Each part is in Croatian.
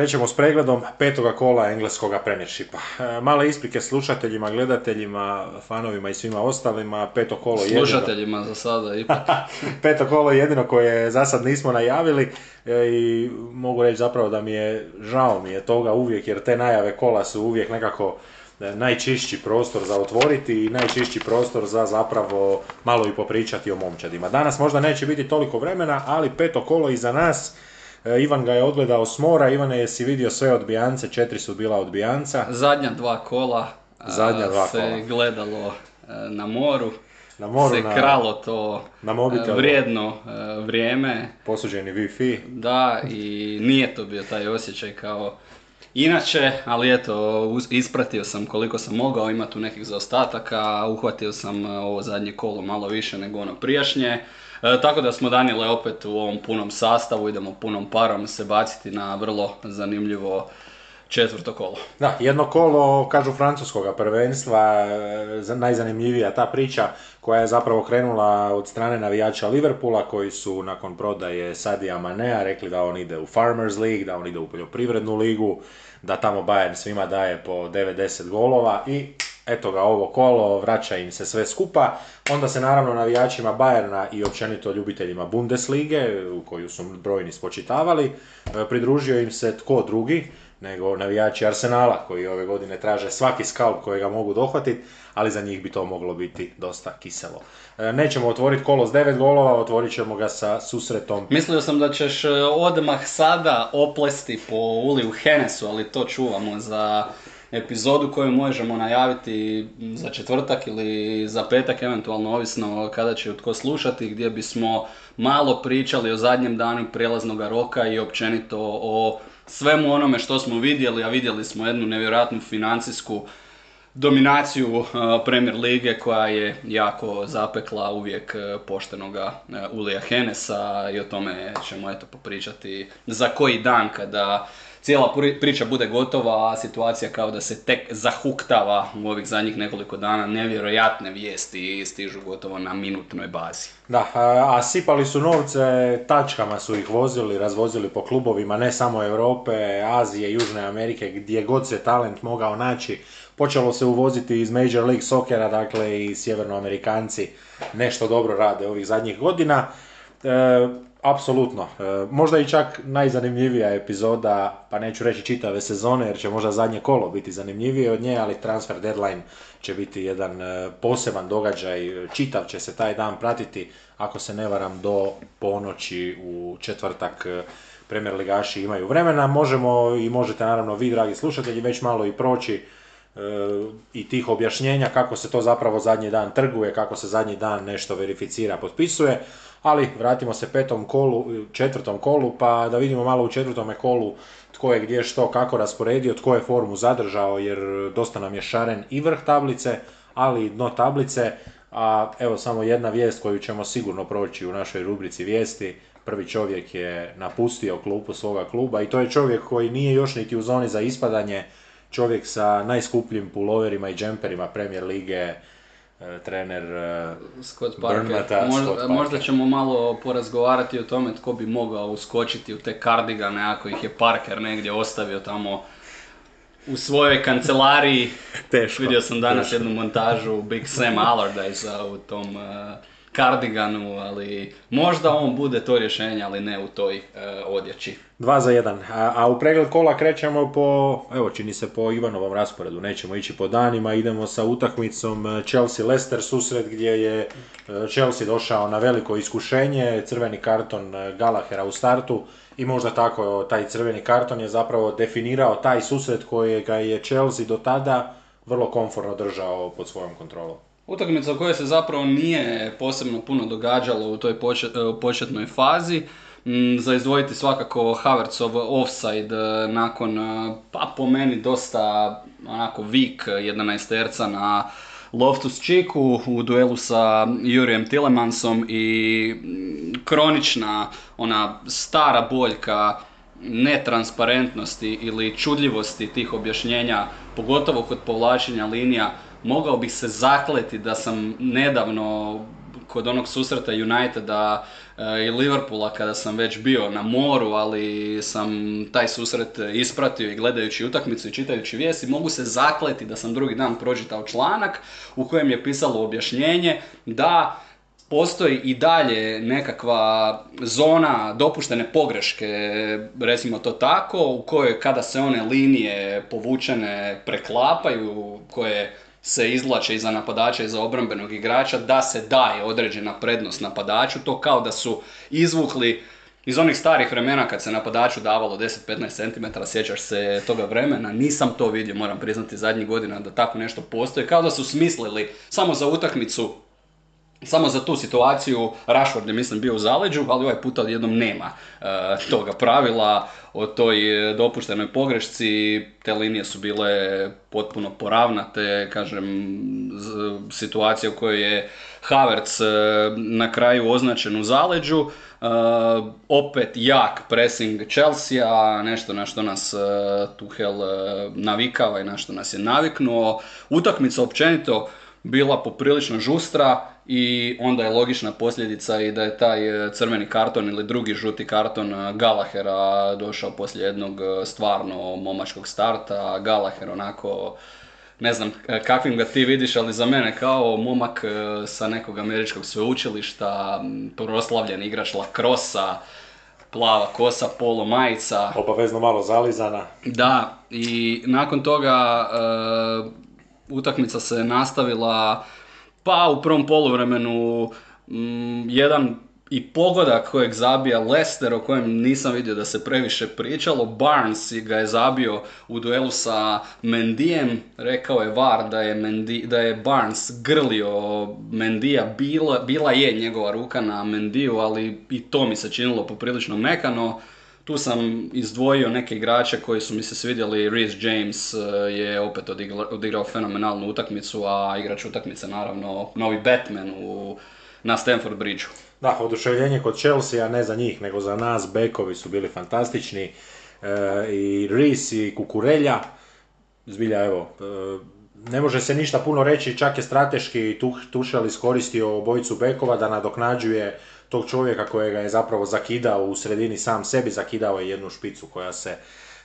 Krećemo s pregledom petoga kola engleskoga premiershipa. E, Male isprike slušateljima, gledateljima, fanovima i svima ostalima. Peto kolo jedino, Slušateljima za sada ipak. peto kolo je jedino koje za sad nismo najavili e, i mogu reći zapravo da mi je žao mi je toga uvijek jer te najave kola su uvijek nekako e, najčišći prostor za otvoriti i najčišći prostor za zapravo malo i popričati o momčadima. Danas možda neće biti toliko vremena, ali peto kolo iza nas. E, Ivan ga je odgledao s mora. Ivane, jesi vidio sve odbijance? Četiri su bila odbijanca. Zadnja dva kola a, Zadnja dva se kola. gledalo e, na moru, Na moru, se na, kralo to na e, mobitelu, vrijedno e, vrijeme. posuđeni Wi-Fi. Da, i nije to bio taj osjećaj kao inače, ali eto, ispratio sam koliko sam mogao, ima tu nekih zaostataka, uhvatio sam e, ovo zadnje kolo malo više nego ono prijašnje. E, tako da smo Danile opet u ovom punom sastavu, idemo punom parom se baciti na vrlo zanimljivo četvrto kolo. Da, jedno kolo, kažu francuskoga prvenstva, e, za- najzanimljivija ta priča koja je zapravo krenula od strane navijača Liverpoola koji su nakon prodaje Sadija Manea rekli da on ide u Farmers League, da on ide u poljoprivrednu ligu, da tamo Bayern svima daje po 90 golova i eto ga ovo kolo, vraća im se sve skupa. Onda se naravno navijačima Bayerna i općenito ljubiteljima Bundeslige, u koju su brojni spočitavali, e, pridružio im se tko drugi, nego navijači Arsenala koji ove godine traže svaki skalp kojega mogu dohvatiti, ali za njih bi to moglo biti dosta kiselo. E, Nećemo otvoriti kolo s devet golova, otvorit ćemo ga sa susretom Mislio sam da ćeš e, odmah sada oplesti po uli u Henesu, ali to čuvamo za epizodu koju možemo najaviti za četvrtak ili za petak, eventualno ovisno kada će tko slušati, gdje bismo malo pričali o zadnjem danu prijelaznog roka i općenito o svemu onome što smo vidjeli, a vidjeli smo jednu nevjerojatnu financijsku dominaciju uh, Premier Lige koja je jako zapekla uvijek uh, poštenoga uh, Ulija Henesa i o tome ćemo eto popričati za koji dan kada cijela pri- priča bude gotova, a situacija kao da se tek zahuktava u ovih zadnjih nekoliko dana, nevjerojatne vijesti stižu gotovo na minutnoj bazi. Da, a sipali su novce, tačkama su ih vozili, razvozili po klubovima, ne samo Europe, Azije, Južne Amerike, gdje god se talent mogao naći. Počelo se uvoziti iz Major League Soccera, dakle i sjevernoamerikanci nešto dobro rade ovih zadnjih godina. E, apsolutno. E, možda i čak najzanimljivija epizoda, pa neću reći čitave sezone, jer će možda zadnje kolo biti zanimljivije od nje, ali transfer deadline će biti jedan e, poseban događaj, čitav će se taj dan pratiti, ako se ne varam, do ponoći u četvrtak e, Premier ligaši imaju vremena. Možemo i možete naravno vi, dragi slušatelji, već malo i proći i tih objašnjenja kako se to zapravo zadnji dan trguje, kako se zadnji dan nešto verificira, potpisuje. Ali vratimo se petom kolu, četvrtom kolu, pa da vidimo malo u četvrtome kolu tko je gdje što kako rasporedio, tko je formu zadržao, jer dosta nam je šaren i vrh tablice, ali i dno tablice. A evo samo jedna vijest koju ćemo sigurno proći u našoj rubrici vijesti. Prvi čovjek je napustio klupu svoga kluba i to je čovjek koji nije još niti u zoni za ispadanje, čovjek sa najskupljim puloverima i džemperima Premier lige, trener e, Scott Parker. Bournemouta, možda, Scott Parker. možda ćemo malo porazgovarati o tome tko bi mogao uskočiti u te kardigane ako ih je Parker negdje ostavio tamo u svojoj kancelariji. Teško, Vidio sam danas teško. jednu montažu Big Sam Allardyce u tom uh, kardiganu, ali možda on bude to rješenje, ali ne u toj uh, odjeći. Dva za jedan. A, a u pregled kola krećemo po, evo čini se po Ivanovom rasporedu, nećemo ići po danima, idemo sa utakmicom e, Chelsea-Leicester susret gdje je e, Chelsea došao na veliko iskušenje, crveni karton e, Galahera u startu i možda tako taj crveni karton je zapravo definirao taj susret kojega je Chelsea do tada vrlo komforno držao pod svojom kontrolom. Utakmica u kojoj se zapravo nije posebno puno događalo u toj e, početnoj fazi. Mm, Za izdvojiti svakako Havertzov offside e, nakon, e, pa po meni dosta onako vik 11 terca na Loftus Čiku u duelu sa Jurijem Tilemansom i mm, kronična ona stara boljka netransparentnosti ili čudljivosti tih objašnjenja, pogotovo kod povlačenja linija, mogao bih se zakleti da sam nedavno kod onog susreta Uniteda e, i Liverpoola kada sam već bio na moru, ali sam taj susret ispratio i gledajući utakmicu i čitajući vijesti, mogu se zakleti da sam drugi dan pročitao članak u kojem je pisalo objašnjenje da postoji i dalje nekakva zona dopuštene pogreške, recimo to tako, u kojoj kada se one linije povučene preklapaju, koje se izvlače iza napadača i za obrambenog igrača, da se daje određena prednost napadaču, to kao da su izvukli iz onih starih vremena kad se napadaču davalo 10-15 cm, sjećaš se toga vremena, nisam to vidio, moram priznati zadnjih godina da tako nešto postoji, kao da su smislili samo za utakmicu samo za tu situaciju Rashford je mislim bio u zaleđu, ali ovaj puta jednom nema e, toga pravila o toj dopuštenoj pogrešci. Te linije su bile potpuno poravnate, kažem, situacija u kojoj je Havertz e, na kraju označen u zaleđu. Opet jak pressing Chelsea, nešto na što nas Tuchel navikava i na što nas je naviknuo. Utakmica općenito bila poprilično žustra i onda je logična posljedica i da je taj e, crveni karton ili drugi žuti karton e, Galahera došao poslije jednog e, stvarno momačkog starta. Galaher onako, ne znam kakvim ga ti vidiš, ali za mene kao momak sa nekog američkog sveučilišta, proslavljen igrač lakrosa, plava kosa, polo majica. Obavezno malo zalizana. Da, i nakon toga utakmica se nastavila pa u prvom poluvremenu mm, jedan i pogodak kojeg zabija Lester, o kojem nisam vidio da se previše pričalo. Barnes ga je zabio u duelu sa Mendijem. Rekao je VAR da je, Mendi, da je Barnes grlio Mendija. Bila, bila je njegova ruka na Mendiju, ali i to mi se činilo poprilično mekano. Tu sam izdvojio neke igrače koji su mi se svidjeli. Reece James eh, je opet odigrao, fenomenalnu utakmicu, a igrač utakmice naravno novi Batman u, na Stanford Bridgeu. Da, oduševljenje kod Chelsea, ne za njih, nego za nas, bekovi su bili fantastični. E, I Reece i Kukurelja, zbilja evo, e, ne može se ništa puno reći, čak je strateški Tušel iskoristio obojicu bekova da nadoknađuje tog čovjeka kojega je zapravo zakidao u sredini sam sebi, zakidao je jednu špicu koja se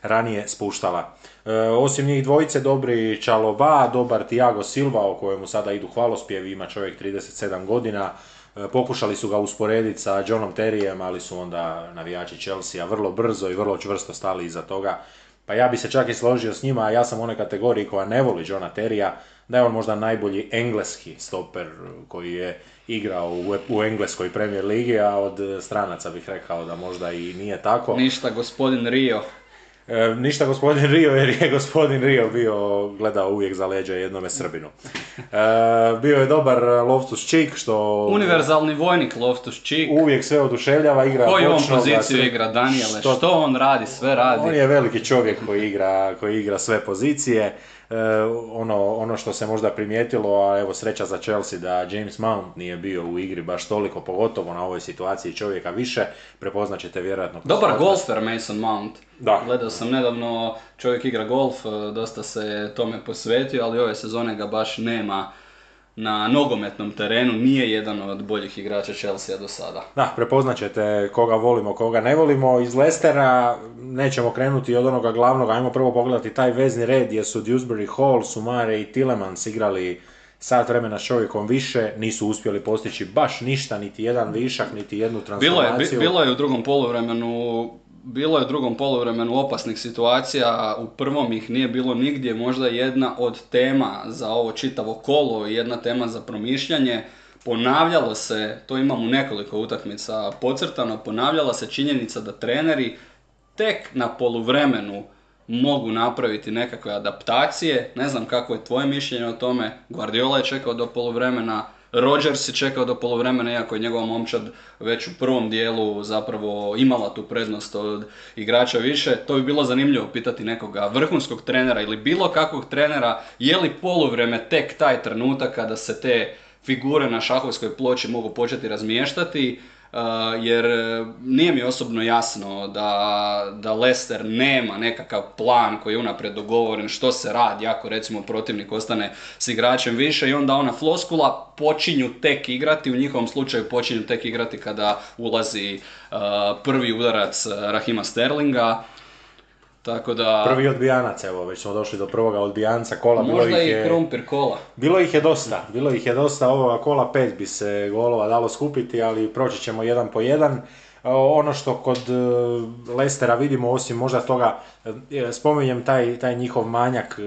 ranije spuštala. E, osim njih dvojice, dobri Čaloba, dobar Tiago Silva, o kojemu sada idu hvalospjevi, ima čovjek 37 godina, e, pokušali su ga usporediti sa Johnom Terryem, ali su onda navijači Chelsea vrlo brzo i vrlo čvrsto stali iza toga. Pa ja bi se čak i složio s njima, ja sam u onoj kategoriji koja ne voli Johna Terrya, da je on možda najbolji engleski stoper koji je igrao u, u engleskoj Premier Ligi, a od stranaca bih rekao da možda i nije tako. Ništa gospodin Rio. E, ništa gospodin Rio jer je gospodin Rio bio gledao uvijek za leđa jednome Srbinu. E, bio je dobar Loftus Cheek što... Univerzalni vojnik Loftus Cheek. Uvijek sve oduševljava, igra Koju on poziciju igra Daniele? Što... što on radi? Sve radi. On je veliki čovjek koji igra, koji igra sve pozicije. E, ono, ono što se možda primijetilo, a evo sreća za Chelsea da James Mount nije bio u igri baš toliko, pogotovo na ovoj situaciji čovjeka više, prepoznat ćete vjerojatno. Dobar golfer Mason Mount. Da. Gledao sam nedavno, čovjek igra golf, e, dosta se tome posvetio, ali ove sezone ga baš nema na nogometnom terenu nije jedan od boljih igrača Chelsea do sada. Da, prepoznat ćete koga volimo, koga ne volimo. Iz Lestera nećemo krenuti od onoga glavnog, ajmo prvo pogledati taj vezni red gdje su Dewsbury Hall, Sumare i Tillemans igrali sat vremena s čovjekom više, nisu uspjeli postići baš ništa, niti jedan višak, niti jednu transformaciju. Bilo je, bilo je u drugom poluvremenu bilo je u drugom poluvremenu opasnih situacija, u prvom ih nije bilo nigdje, možda jedna od tema za ovo čitavo kolo i jedna tema za promišljanje. Ponavljalo se, to imam u nekoliko utakmica pocrtano, ponavljala se činjenica da treneri tek na poluvremenu mogu napraviti nekakve adaptacije. Ne znam kako je tvoje mišljenje o tome. Guardiola je čekao do poluvremena, Rodgers je čekao do polovremena, iako je njegova momčad već u prvom dijelu zapravo imala tu prednost od igrača više. To bi bilo zanimljivo pitati nekoga vrhunskog trenera ili bilo kakvog trenera, je li poluvreme tek taj trenutak kada se te figure na šahovskoj ploči mogu početi razmještati jer uh, nije mi osobno jasno da, da Leicester nema nekakav plan koji je unaprijed dogovoren što se radi ako recimo protivnik ostane s igračem više i onda ona floskula počinju tek igrati, u njihovom slučaju počinju tek igrati kada ulazi uh, prvi udarac Rahima Sterlinga tako da... Prvi odbijanac, evo, već smo došli do prvoga odbijanca kola. Možda bilo ih i je, krumpir kola. Bilo ih je dosta, bilo ih je dosta, ovoga kola pet bi se golova dalo skupiti, ali proći ćemo jedan po jedan. E, Ono što kod e, Lestera vidimo, osim možda toga, e, spominjem taj, taj njihov manjak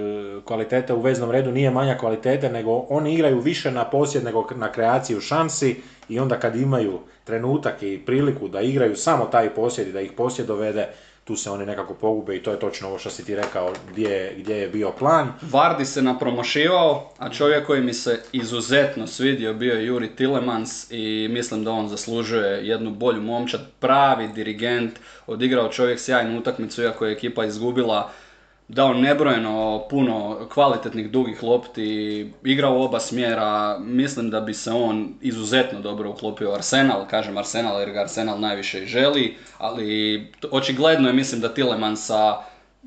kvalitete u veznom redu, nije manjak kvalitete, nego oni igraju više na posjed nego na kreaciju šansi i onda kad imaju trenutak i priliku da igraju samo taj posjed i da ih posjed dovede, tu se oni nekako pogube i to je točno ovo što si ti rekao gdje, gdje je bio plan. Vardi se napromošivao, a čovjek koji mi se izuzetno svidio bio je Juri Tillemans i mislim da on zaslužuje jednu bolju momčad, pravi dirigent, odigrao čovjek sjajnu utakmicu iako je ekipa izgubila, dao nebrojeno puno kvalitetnih dugih lopti, igrao u oba smjera, mislim da bi se on izuzetno dobro uklopio Arsenal, kažem Arsenal jer ga Arsenal najviše i želi, ali očigledno je mislim da Tillemansa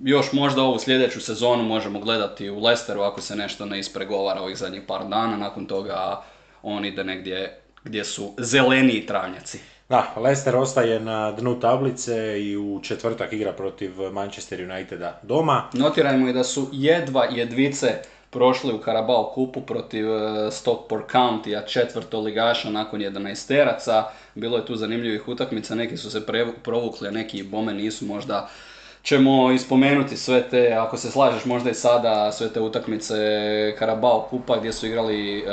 još možda ovu sljedeću sezonu možemo gledati u Leicesteru ako se nešto ne ispregovara ovih zadnjih par dana, nakon toga on ide negdje gdje su zeleniji travnjaci. Da, Leicester ostaje na dnu tablice i u četvrtak igra protiv Manchester Uniteda doma. Notirajmo i da su jedva jedvice prošli u Carabao kupu protiv e, Stockport County-a četvrtoligaša nakon 11 teraca. Bilo je tu zanimljivih utakmica, neki su se provukli, a neki bome nisu možda ćemo ispomenuti sve te, ako se slažeš možda i sada, sve te utakmice Carabao kupa gdje su igrali, e,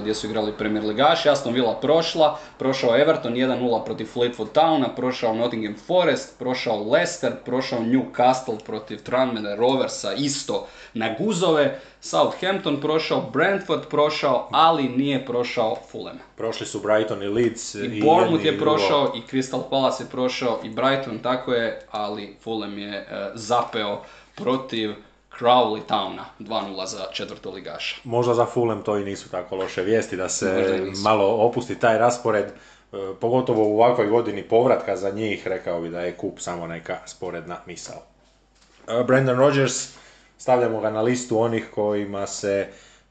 gdje su igrali Premier Ligaši. Aston Villa prošla, prošao Everton 1-0 protiv Fleetwood Towna, prošao Nottingham Forest, prošao Leicester, prošao Newcastle protiv Tranmere Roversa isto na guzove, Southampton prošao, Brentford prošao, ali nije prošao Fulham. Prošli su Brighton i Leeds. I Bournemouth jedni je i prošao, i Crystal Palace je prošao, i Brighton, tako je, ali Fulham je e, zapeo protiv Crowley Towna, 2-0 za četvrtoligaša. Možda za Fulham to i nisu tako loše vijesti da se malo opusti taj raspored. e, Pogotovo u ovakvoj godini povratka za njih, rekao bi da je kup samo neka sporedna misao. E, Brandon Rodgers, stavljamo ga na listu onih kojima se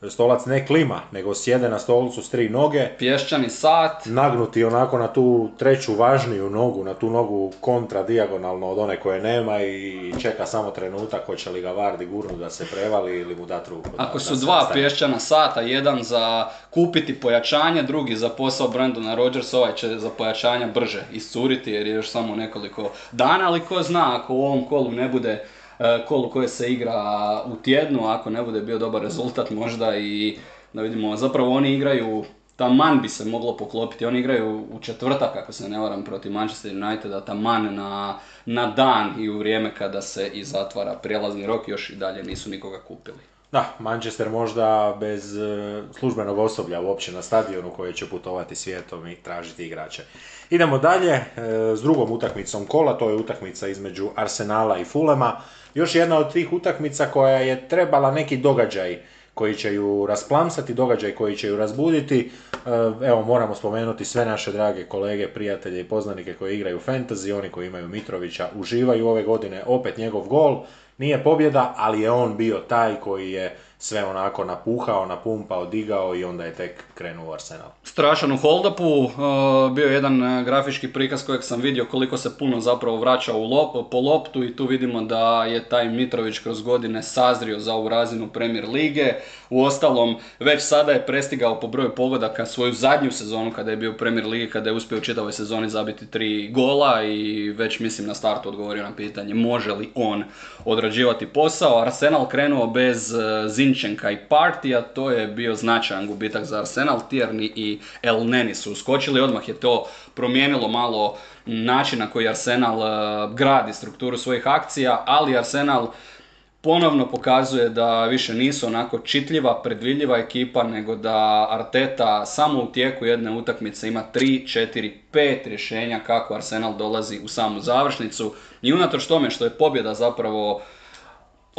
stolac ne klima, nego sjede na stolcu s tri noge, Pješčani sat, nagnuti onako na tu treću važniju nogu, na tu nogu kontra dijagonalno od one koje nema i čeka samo trenutak hoće li ga Vardi gurnu da se prevali ili mu dati ruku. Ako da su dva pješčana sata, jedan za kupiti pojačanje, drugi za posao Brandona Rodgersa, ovaj će za pojačanja brže iscuriti jer je još samo nekoliko dana, ali ko zna ako u ovom kolu ne bude e, kolu koje se igra u tjednu, ako ne bude bio dobar rezultat možda i da vidimo, zapravo oni igraju Taman bi se moglo poklopiti, oni igraju u četvrtak, ako se ne varam, protiv Manchester Uniteda, taman na, na dan i u vrijeme kada se i zatvara prijelazni rok, još i dalje nisu nikoga kupili. Da, Manchester možda bez e, službenog osoblja uopće na stadionu koji će putovati svijetom i tražiti igrače. Idemo dalje e, s drugom utakmicom kola, to je utakmica između Arsenala i Fulema. Još jedna od tih utakmica koja je trebala neki događaj koji će ju rasplamsati, događaj koji će ju razbuditi. E, Evo, moramo spomenuti sve naše drage kolege, prijatelje i poznanike koji igraju fantasy, oni koji imaju Mitrovića, uživaju ove godine, opet njegov gol. Nije pobjeda, ali je on bio taj koji je sve onako napuhao, napumpao, digao i onda je tek krenuo Arsenal. Strašan u hold-upu, uh, bio je jedan uh, grafički prikaz kojeg sam vidio koliko se puno zapravo vraća u lop, po loptu i tu vidimo da je taj Mitrović kroz godine sazrio za ovu razinu Premier Lige. U ostalom, već sada je prestigao po broju pogodaka svoju zadnju sezonu kada je bio u Premier Ligi, kada je uspio u čitavoj sezoni zabiti tri gola i već mislim na startu odgovorio na pitanje može li on odrađivati posao. Arsenal krenuo bez uh, Zinčenka i Partija, to je bio značajan gubitak za Arsenal. Tierney i El Neni su uskočili, odmah je to promijenilo malo način na koji Arsenal uh, gradi strukturu svojih akcija, ali Arsenal ponovno pokazuje da više nisu onako čitljiva, predvidljiva ekipa, nego da Arteta samo u tijeku jedne utakmice ima 3, 4, 5 rješenja kako Arsenal dolazi u samu završnicu. I unatoč tome što je pobjeda zapravo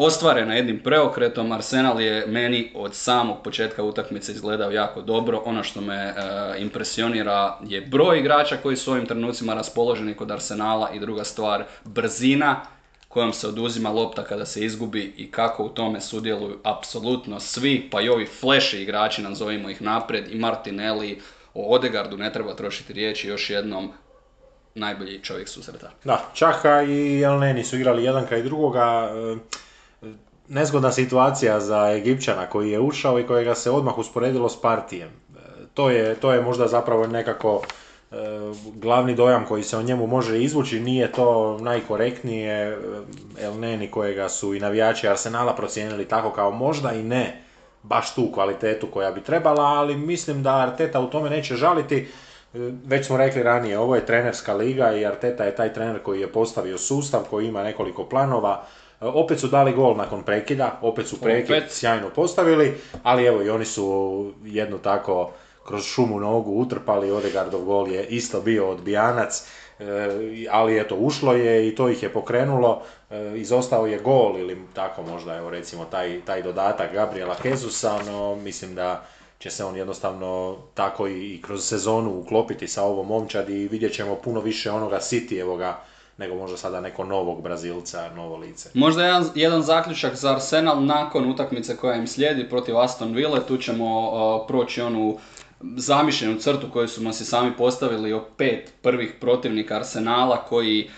ostvarena jednim preokretom, Arsenal je meni od samog početka utakmice izgledao jako dobro. Ono što me e, impresionira je broj igrača koji su ovim trenucima raspoloženi kod Arsenala i druga stvar, brzina kojom se oduzima lopta kada se izgubi i kako u tome sudjeluju apsolutno svi, pa i ovi fleši igrači, nazovimo ih naprijed, i Martinelli, o Odegardu ne treba trošiti riječi, još jednom najbolji čovjek susreta. Da, Čaka i Elneni su igrali jedan kraj drugoga. E, nezgodna situacija za Egipćana koji je ušao i kojega se odmah usporedilo s partijem. E, to je, to je možda zapravo nekako e, glavni dojam koji se o njemu može izvući, nije to najkorektnije e, El Neni kojega su i navijači Arsenala procijenili tako kao možda i ne baš tu kvalitetu koja bi trebala, ali mislim da Arteta u tome neće žaliti. Već smo rekli ranije, ovo je trenerska liga i Arteta je taj trener koji je postavio sustav, koji ima nekoliko planova, opet su dali gol nakon prekida, opet su prekid sjajno postavili, ali evo i oni su jedno tako kroz šumu nogu utrpali, Odegardov gol je isto bio odbijanac, e, ali eto ušlo je i to ih je pokrenulo, e, izostao je gol ili tako možda evo recimo taj, taj dodatak Gabriela Jezusa, no mislim da će se on jednostavno tako i, kroz sezonu uklopiti sa ovom momčadi i vidjet ćemo puno više onoga City-evoga nego možda sada neko novog Brazilca, novo lice. Možda jedan, jedan zaključak za Arsenal nakon utakmice koja im slijedi protiv Aston Ville, tu ćemo uh, proći onu zamišljenu crtu koju smo si sami postavili o pet prvih protivnika Arsenala koji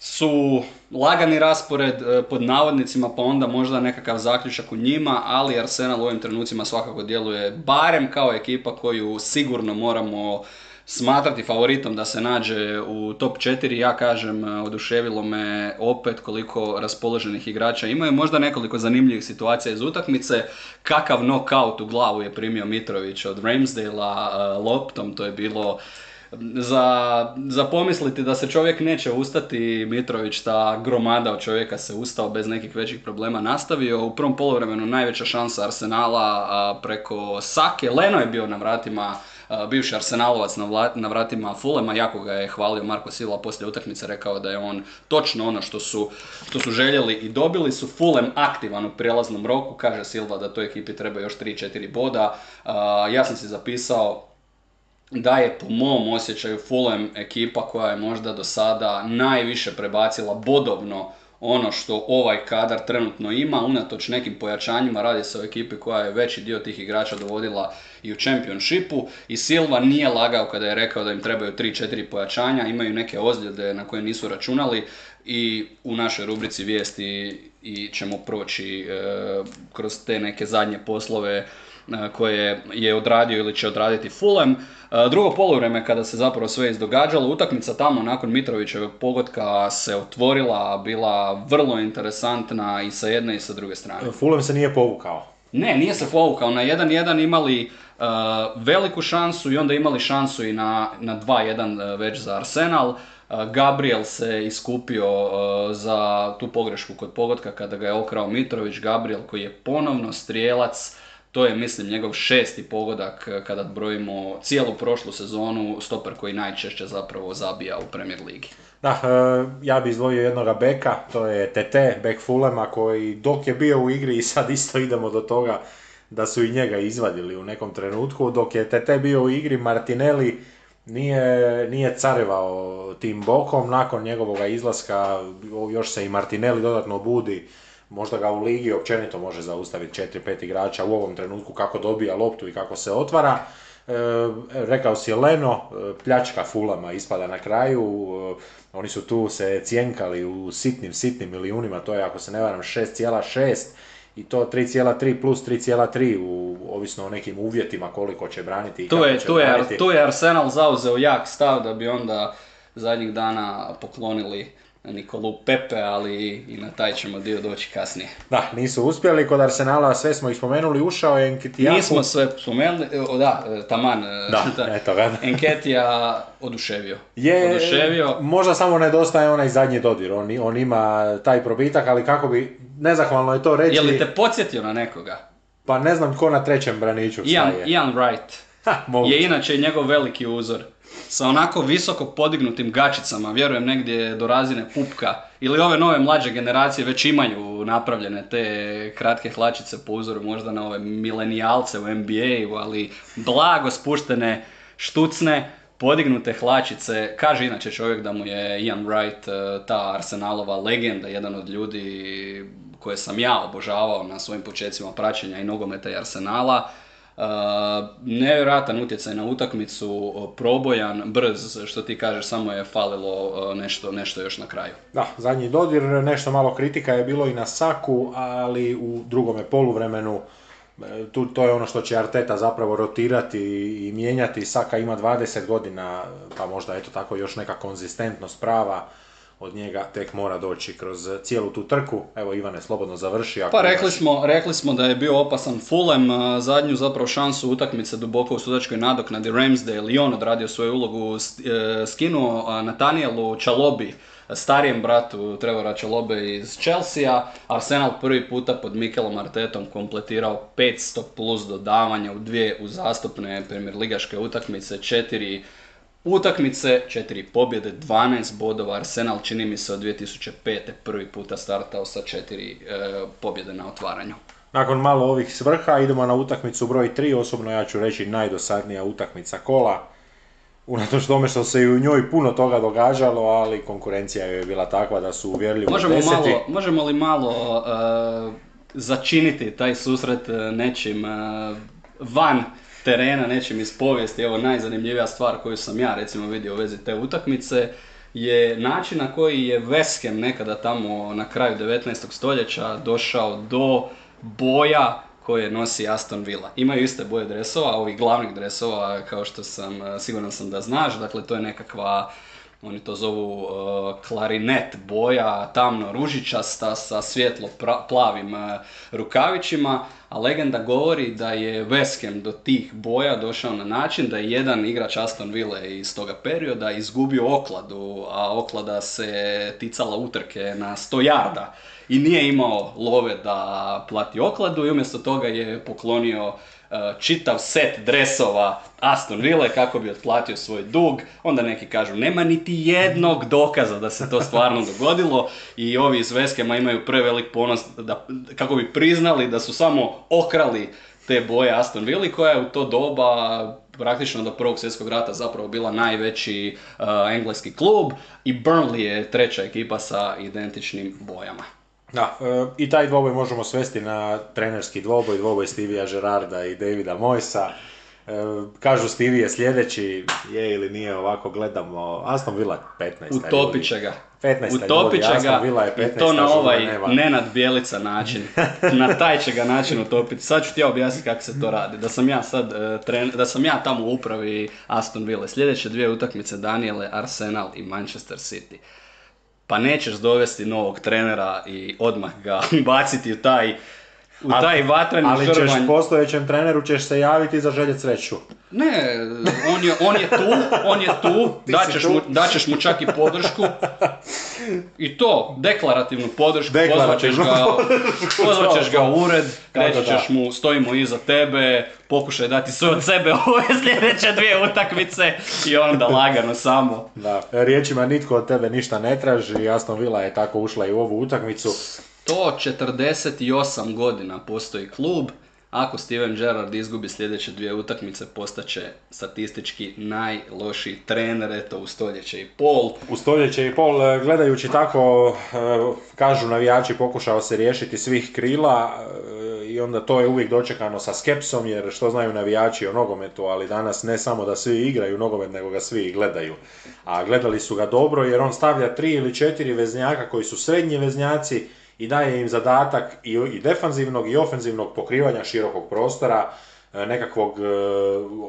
su lagani raspored uh, pod navodnicima pa onda možda nekakav zaključak u njima, ali Arsenal u ovim trenucima svakako djeluje barem kao ekipa koju sigurno moramo smatrati favoritom da se nađe u top 4. Ja kažem, e, oduševilo me opet koliko raspoloženih igrača imaju. Možda nekoliko zanimljivih situacija iz utakmice. Kakav knockout u glavu je primio Mitrović od Ramsdale-a e, loptom. To je bilo za, za pomisliti da se čovjek neće ustati, Mitrović, ta gromada od čovjeka se ustao bez nekih većih problema nastavio. U prvom polovremenu najveća šansa Arsenala preko Sake. Leno je bio na vratima bivši arsenalovac na vratima Fulema, jako ga je hvalio Marko Silva poslije utakmice, rekao da je on točno ono što su, što su željeli i dobili su. Fulem aktivan u prijelaznom roku, kaže Silva da toj ekipi treba još 3-4 boda. Ja sam si zapisao da je po mom osjećaju Fulham ekipa koja je možda do sada najviše prebacila bodovno ono što ovaj kadar trenutno ima, unatoč nekim pojačanjima, radi se o ekipi koja je veći dio tih igrača dovodila i u championshipu i Silva nije lagao kada je rekao da im trebaju 3-4 pojačanja, imaju neke ozljede na koje nisu računali i u našoj rubrici vijesti i ćemo proći e, kroz te neke zadnje poslove koje je odradio ili će odraditi Fulham. Drugo poluvreme kada se zapravo sve izdogađalo, utakmica tamo nakon Mitrovićeve pogotka se otvorila, bila vrlo interesantna i sa jedne i sa druge strane. Fulham se nije povukao. Ne, nije se povukao. Na 1-1 imali veliku šansu i onda imali šansu i na, na 2-1 već za Arsenal. Gabriel se iskupio za tu pogrešku kod pogotka kada ga je okrao Mitrović. Gabriel koji je ponovno strijelac to je, mislim, njegov šesti pogodak eh, kada brojimo cijelu prošlu sezonu, stoper koji najčešće zapravo zabija u Premier Ligi. Da, eh, ja bi izdvojio jednoga beka, to je TT, bek Fulema, koji dok je bio u igri i sad isto idemo do toga da su i njega izvadili u nekom trenutku, dok je TT bio u igri, Martinelli nije, nije carevao tim bokom, nakon njegovog izlaska još se i Martinelli dodatno budi možda ga u ligi općenito može zaustaviti 4-5 igrača u ovom trenutku kako dobija loptu i kako se otvara. E, rekao si Leno, e, pljačka Fulama ispada na kraju, e, oni su tu se cijenkali u sitnim, sitnim milijunima, to je ako se ne varam 6,6 i to 3,3 plus 3,3 u, ovisno o nekim uvjetima koliko će braniti i tu je, će tu braniti. Je, tu je Arsenal zauzeo jak stav da bi onda zadnjih dana poklonili Nikolu Pepe, ali i na taj ćemo dio doći kasnije. Da, nisu uspjeli, kod Arsenala sve smo ih spomenuli, ušao je Enketijaku. Nismo sve spomenuli, o, da, e, taman, e, da, eto ga. Enketija oduševio. Je, oduševio. možda samo nedostaje onaj zadnji dodir, on, on ima taj probitak, ali kako bi, nezahvalno je to reći. Je li te podsjetio na nekoga? Pa ne znam ko na trećem braniću Ian, staje. Ian Wright Ha, je inače njegov veliki uzor. Sa onako visoko podignutim gačicama, vjerujem negdje do razine pupka. Ili ove nove mlađe generacije već imaju napravljene te kratke hlačice po uzoru možda na ove milenijalce u NBA-u, ali blago spuštene štucne, podignute hlačice. Kaže inače čovjek da mu je Ian Wright eh, ta Arsenalova legenda, jedan od ljudi koje sam ja obožavao na svojim počecima praćenja i nogometa i Arsenala. Nevjerojatan utjecaj na utakmicu, probojan, brz, što ti kažeš, samo je falilo nešto, nešto još na kraju. Da, zadnji dodir, nešto malo kritika je bilo i na Saku, ali u drugome poluvremenu e, tu, to je ono što će Arteta zapravo rotirati i mijenjati. Saka ima 20 godina, pa možda eto tako još neka konzistentnost prava od njega tek mora doći kroz cijelu tu trku. Evo Ivane, slobodno završi. Ako Pa rekli smo, rekli smo da je bio opasan Fulham, uh, zadnju zapravo šansu utakmice duboko u sudačkoj nadoknadi Ramsdale i on odradio svoju ulogu, e, skinuo Nathanielu Čalobi, starijem bratu Trevora Čalobe iz Chelsea, Arsenal prvi puta pod Mikelom Artetom kompletirao 500 plus dodavanja u dvije uzastopne Premier ligaške utakmice, četiri utakmice, četiri pobjede, 12 bodova, Arsenal čini mi se od 2005. prvi puta startao sa četiri e, pobjede na otvaranju. Nakon malo ovih svrha idemo na utakmicu broj 3, osobno ja ću reći najdosadnija utakmica kola. Unatoč tome što se i u njoj puno toga događalo, ali konkurencija je bila takva da su uvjerljivo Možemo, deseti. malo, možemo li malo e, začiniti taj susret e, nečim e, van terena, nečim iz povijesti? Evo najzanimljivija stvar koju sam ja recimo vidio u vezi te utakmice je način na koji je Veskem nekada tamo na kraju 19. stoljeća došao do boja koje nosi Aston Villa. Imaju iste boje dresova, ovih glavnih dresova, kao što sam, e, siguran sam da znaš, dakle to je nekakva oni to zovu uh, klarinet boja, tamno ružičasta sa svjetlo plavim uh, rukavićima, a legenda govori da je Ham do tih boja došao na način da je jedan igrač Aston Ville iz toga perioda izgubio okladu, a oklada se ticala utrke na 100 jarda i nije imao love da plati okladu i umjesto toga je poklonio čitav set dresova Aston Ville kako bi otplatio svoj dug. Onda neki kažu nema niti jednog dokaza da se to stvarno dogodilo i ovi iz Veskema imaju prevelik ponos da, kako bi priznali da su samo okrali te boje Aston Villa koja je u to doba praktično do prvog svjetskog rata zapravo bila najveći uh, engleski klub i Burnley je treća ekipa sa identičnim bojama. Da, e, i taj dvoboj možemo svesti na trenerski dvoboj, dvoboj Stevija Gerarda i Davida Moisa. E, kažu Stevie je sljedeći, je ili nije ovako gledamo, Aston Villa 15. Utopit će ga. 15. Utopit ljudi, će Aston ga Villa je i 15. to na ovaj. Nenad Bjelica način. na taj će ga način utopiti. Sad ću ti ja objasniti kako se to radi. Da sam ja sad e, tren- da sam ja tamo u upravi Aston Ville. Sljedeće dvije utakmice Daniele, Arsenal i Manchester City. Pa nećeš dovesti novog trenera i odmah ga baciti u taj u A- taj vatreni Ali ćeš žrvanj. postojećem treneru ćeš se javiti za željet sreću. Ne, on je, on je tu, on je tu, daćeš tu. mu, daćeš mu čak i podršku. I to, deklarativnu podršku, pozvaćeš Deklarativnu ga, pozvaćeš ga u ured, reći ćeš mu, stojimo iza tebe, pokušaj dati sve od sebe ove sljedeće dvije utakmice i onda lagano samo. Da, riječima nitko od tebe ništa ne traži, Aston Villa je tako ušla i u ovu utakmicu. To 48 godina postoji klub, ako Steven Gerrard izgubi sljedeće dvije utakmice, postaće statistički najlošiji trener, eto, u stoljeće i pol. U stoljeće i pol, e, gledajući tako, e, kažu navijači, pokušao se riješiti svih krila e, i onda to je uvijek dočekano sa skepsom, jer što znaju navijači o nogometu, ali danas ne samo da svi igraju nogomet, nego ga svi gledaju. A gledali su ga dobro, jer on stavlja tri ili četiri veznjaka koji su srednji veznjaci i daje im zadatak i, i defanzivnog i ofenzivnog pokrivanja širokog prostora, e, nekakvog, e,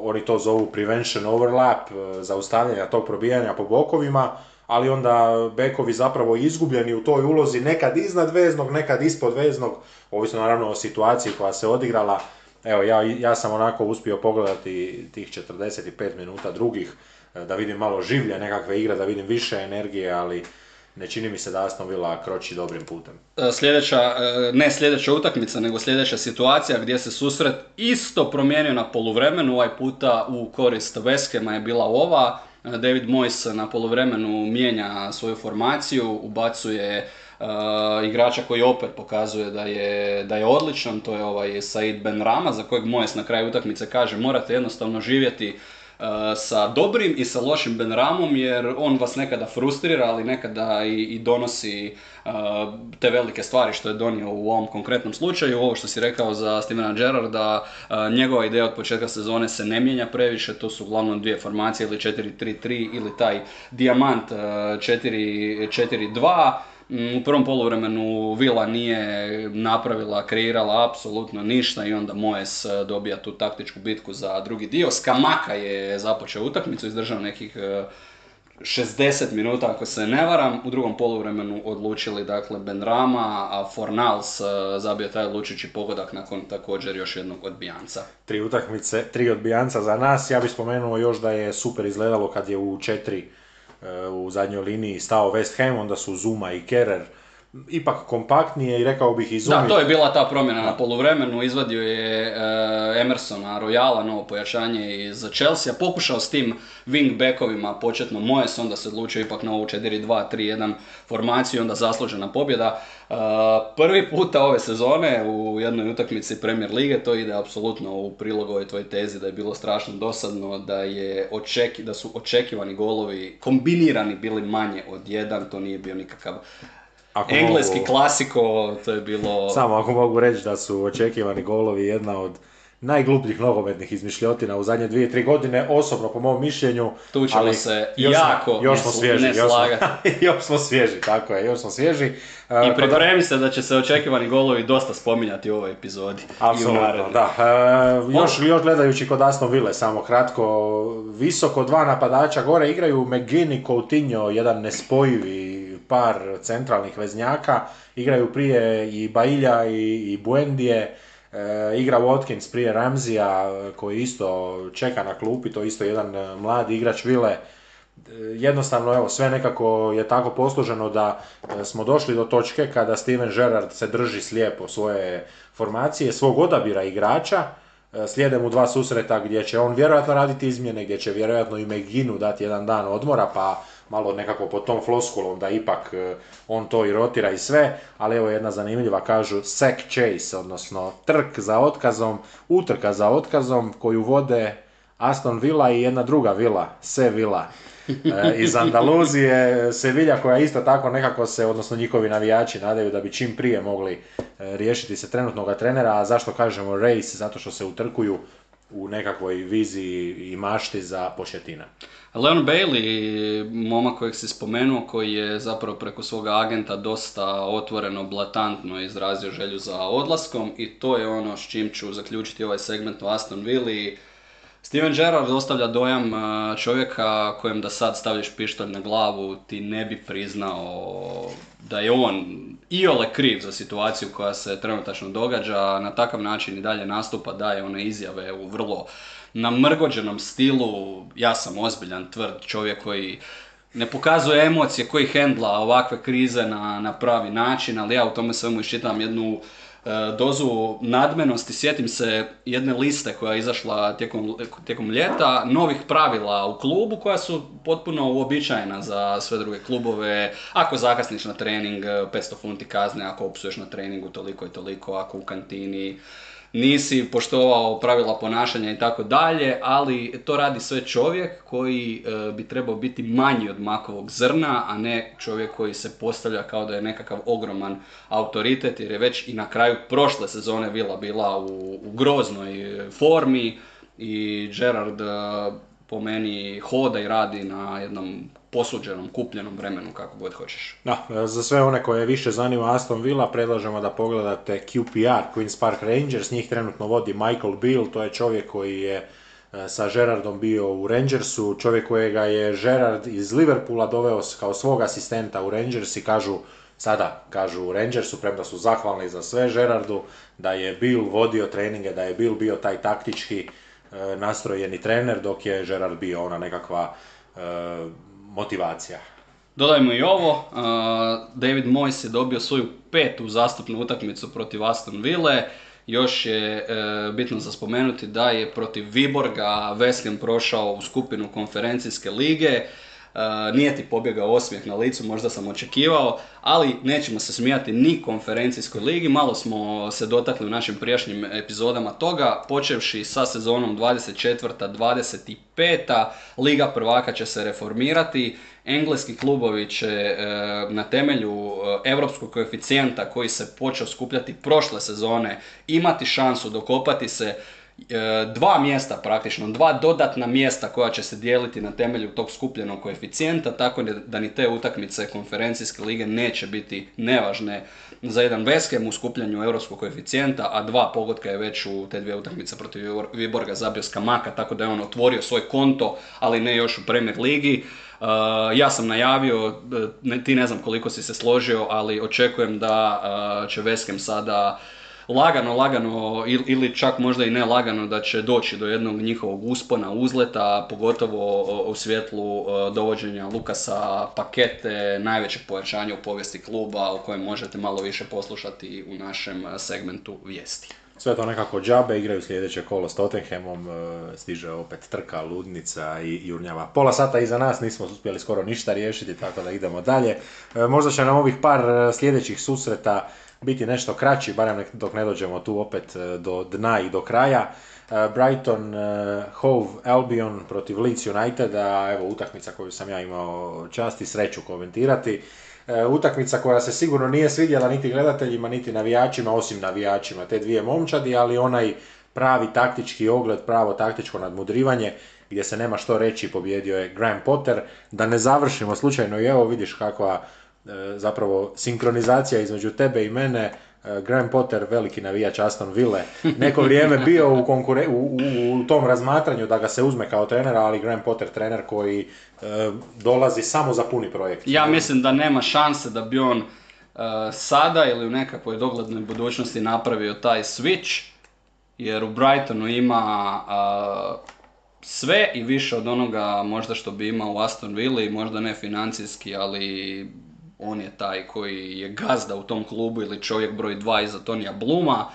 oni to zovu prevention overlap, e, zaustavljanja tog probijanja po bokovima, ali onda bekovi zapravo izgubljeni u toj ulozi, nekad iznad veznog, nekad ispod veznog, ovisno naravno o situaciji koja se odigrala. Evo, ja, ja sam onako uspio pogledati tih 45 minuta drugih, da vidim malo življe nekakve igre, da vidim više energije, ali ne čini mi se da Aston Villa kroči dobrim putem. E, sljedeća, e, ne sljedeća utakmica, nego sljedeća situacija gdje se susret isto promijenio na poluvremenu, ovaj puta u korist Veskema je bila ova. E, David Moyes na poluvremenu mijenja svoju formaciju, ubacuje igrača koji opet pokazuje da je, da je odličan, to je ovaj Said Ben Rama, za kojeg Moyes na kraju utakmice kaže morate jednostavno živjeti sa dobrim i sa lošim Benramom jer on vas nekada frustrira, ali nekada i, i donosi e, te velike stvari što je donio u ovom konkretnom slučaju. Ovo što si rekao za Stevena Gerrarda, uh, njegova ideja od početka sezone se ne mijenja previše, to su uglavnom dvije formacije ili 4-3-3 ili taj dijamant 4-4-2 Mm, u prvom poluvremenu Vila nije napravila, kreirala apsolutno ništa i onda Moes e, dobija tu taktičku bitku za drugi dio. Skamaka je započeo utakmicu, izdržao nekih 60 e, minuta ako se ne varam. U drugom poluvremenu odlučili dakle Benrama, a Fornals e, zabio taj odlučujući pogodak nakon također još jednog odbijanca. Tri utakmice, tri odbijanca za nas. Ja bih spomenuo još da je super izgledalo kad je u četiri u zadnjoj liniji stao West Ham, onda su Zuma i Kerer ipak kompaktnije i rekao bih izumio. Da, to je bila ta promjena na poluvremenu, izvadio je uh, Emersona, Royala, novo pojačanje iz Chelsea, pokušao s tim wing backovima početno Mojes, onda se odlučio ipak na ovu 4-2-3-1 formaciju, onda zaslužena pobjeda. Uh, prvi puta ove sezone u jednoj utakmici Premier Lige, to ide apsolutno u prilog ovoj tvojoj tezi da je bilo strašno dosadno, da, je očeki, da su očekivani golovi kombinirani bili manje od jedan, to nije bio nikakav ako Engleski mogu, klasiko, to je bilo... Samo ako mogu reći da su očekivani golovi jedna od najglupljih nogometnih izmišljotina u zadnje dvije, tri godine, osobno po mom mišljenju. Tu ćemo ali se još, jako još smo svježi, još smo, još smo svježi, tako je, još smo svježi. I uh, pripremi se da će se očekivani golovi dosta spominjati u ovoj epizodi. Apsolutno, da. Uh, još, još gledajući kod Aston Ville, samo kratko, visoko dva napadača gore igraju McGinn i Coutinho, jedan nespojivi par centralnih veznjaka, igraju prije i Bailja i, i Buendije, e, igra Watkins prije Ramzija koji isto čeka na klupi, to je isto jedan e, mladi igrač Vile. E, jednostavno, evo, sve nekako je tako posluženo da e, smo došli do točke kada Steven Gerrard se drži slijepo svoje formacije, svog odabira igrača, slijede mu dva susreta gdje će on vjerojatno raditi izmjene, gdje će vjerojatno i Meginu dati jedan dan odmora, pa malo nekako pod tom floskulom da ipak e, on to i rotira i sve, ali evo jedna zanimljiva, kažu sack chase, odnosno trk za otkazom, utrka za otkazom koju vode Aston Villa i jedna druga vila, Sevilla. E, iz Andaluzije, Sevilla koja isto tako nekako se, odnosno njihovi navijači nadaju da bi čim prije mogli e, riješiti se trenutnog trenera, a zašto kažemo race? Zato što se utrkuju u nekakvoj viziji i mašti za početina. Leon Bailey, momak kojeg si spomenuo, koji je zapravo preko svoga agenta dosta otvoreno, blatantno izrazio želju za odlaskom i to je ono s čim ću zaključiti ovaj segment o Aston Villa. Steven Gerrard ostavlja dojam čovjeka kojem da sad staviš pištolj na glavu ti ne bi priznao da je on iole kriv za situaciju koja se trenutačno događa, na takav način i dalje nastupa, daje one izjave u vrlo namrgođenom stilu, ja sam ozbiljan, tvrd čovjek koji ne pokazuje emocije, koji hendla ovakve krize na, na pravi način, ali ja u tome svemu iščitam jednu e, dozu nadmenosti. Sjetim se jedne liste koja je izašla tijekom, tijekom ljeta, novih pravila u klubu koja su potpuno uobičajena za sve druge klubove. Ako zakasniš na trening, 500 funti kazne, ako opsuješ na treningu toliko i toliko, ako u kantini nisi poštovao pravila ponašanja i tako dalje, ali to radi sve čovjek koji e, bi trebao biti manji od makovog zrna, a ne čovjek koji se postavlja kao da je nekakav ogroman autoritet, jer je već i na kraju prošle sezone Vila bila u, u groznoj formi i Gerard e, po meni hoda i radi na jednom posuđenom, kupljenom vremenu, kako god hoćeš. Da, za sve one koje više zanima Aston Villa, predlažemo da pogledate QPR, Queen's Park Rangers, njih trenutno vodi Michael Beale, to je čovjek koji je e, sa Gerardom bio u Rangersu, čovjek kojega je Gerard iz Liverpoola doveo kao svog asistenta u Rangers i kažu sada kažu u Rangersu, premda su zahvalni za sve Gerardu, da je Bill vodio treninge, da je Bill bio taj taktički e, nastrojeni trener, dok je Gerard bio ona nekakva e, motivacija. Dodajmo i ovo, uh, David Moyes je dobio svoju petu zastupnu utakmicu protiv Aston Ville. Još je bitno za spomenuti da je protiv Viborga West prošao u skupinu konferencijske lige. Uh, nije ti pobjegao osmijeh na licu, možda sam očekivao, ali nećemo se smijati ni konferencijskoj ligi, malo smo se dotakli u našim prijašnjim epizodama toga, počevši sa sezonom 24. 25. Liga prvaka će se reformirati, engleski klubovi će e, na temelju europskog koeficijenta koji se počeo skupljati prošle sezone imati šansu dokopati se dva mjesta praktično, dva dodatna mjesta koja će se dijeliti na temelju tog skupljenog koeficijenta, tako da ni te utakmice konferencijske lige neće biti nevažne za jedan Veskem u skupljanju europskog koeficijenta, a dva pogotka je već u te dvije utakmice protiv Viborga zabio Skamaka, tako da je on otvorio svoj konto, ali ne još u Premier ligi. Uh, ja sam najavio, ne, ti ne znam koliko si se složio, ali očekujem da će Veskem sada lagano, lagano ili čak možda i ne lagano da će doći do jednog njihovog uspona, uzleta, pogotovo u svjetlu e, dovođenja Lukasa pakete, najvećeg pojačanja u povijesti kluba o kojem možete malo više poslušati u našem segmentu vijesti. Sve to nekako džabe, igraju sljedeće kolo s Tottenhamom, e, stiže opet trka, ludnica i jurnjava. Pola sata iza nas nismo uspjeli skoro ništa riješiti, tako da idemo dalje. E, možda će nam ovih par sljedećih susreta biti nešto kraći, barem dok ne dođemo tu opet e, do dna i do kraja. E, Brighton, e, Hove, Albion protiv Leeds Uniteda, evo utakmica koju sam ja imao čast i sreću komentirati. Utakmica koja se sigurno nije svidjela niti gledateljima, niti navijačima, osim navijačima te dvije momčadi, ali onaj pravi taktički ogled, pravo taktičko nadmudrivanje, gdje se nema što reći, pobjedio je Graham Potter. Da ne završimo slučajno i evo vidiš kakva zapravo sinkronizacija između tebe i mene, e, Graham Potter, veliki navijač Aston Ville, neko vrijeme bio u, konkure- u, u, tom razmatranju da ga se uzme kao trenera, ali Graham Potter trener koji e, dolazi samo za puni projekt. Ja mislim da nema šanse da bi on sada ili u nekakvoj doglednoj budućnosti napravio taj switch, jer u Brightonu ima sve i više od onoga možda što bi imao u Aston Villa, možda ne financijski, ali on je taj koji je gazda u tom klubu ili čovjek broj dva iza Tonija Bluma,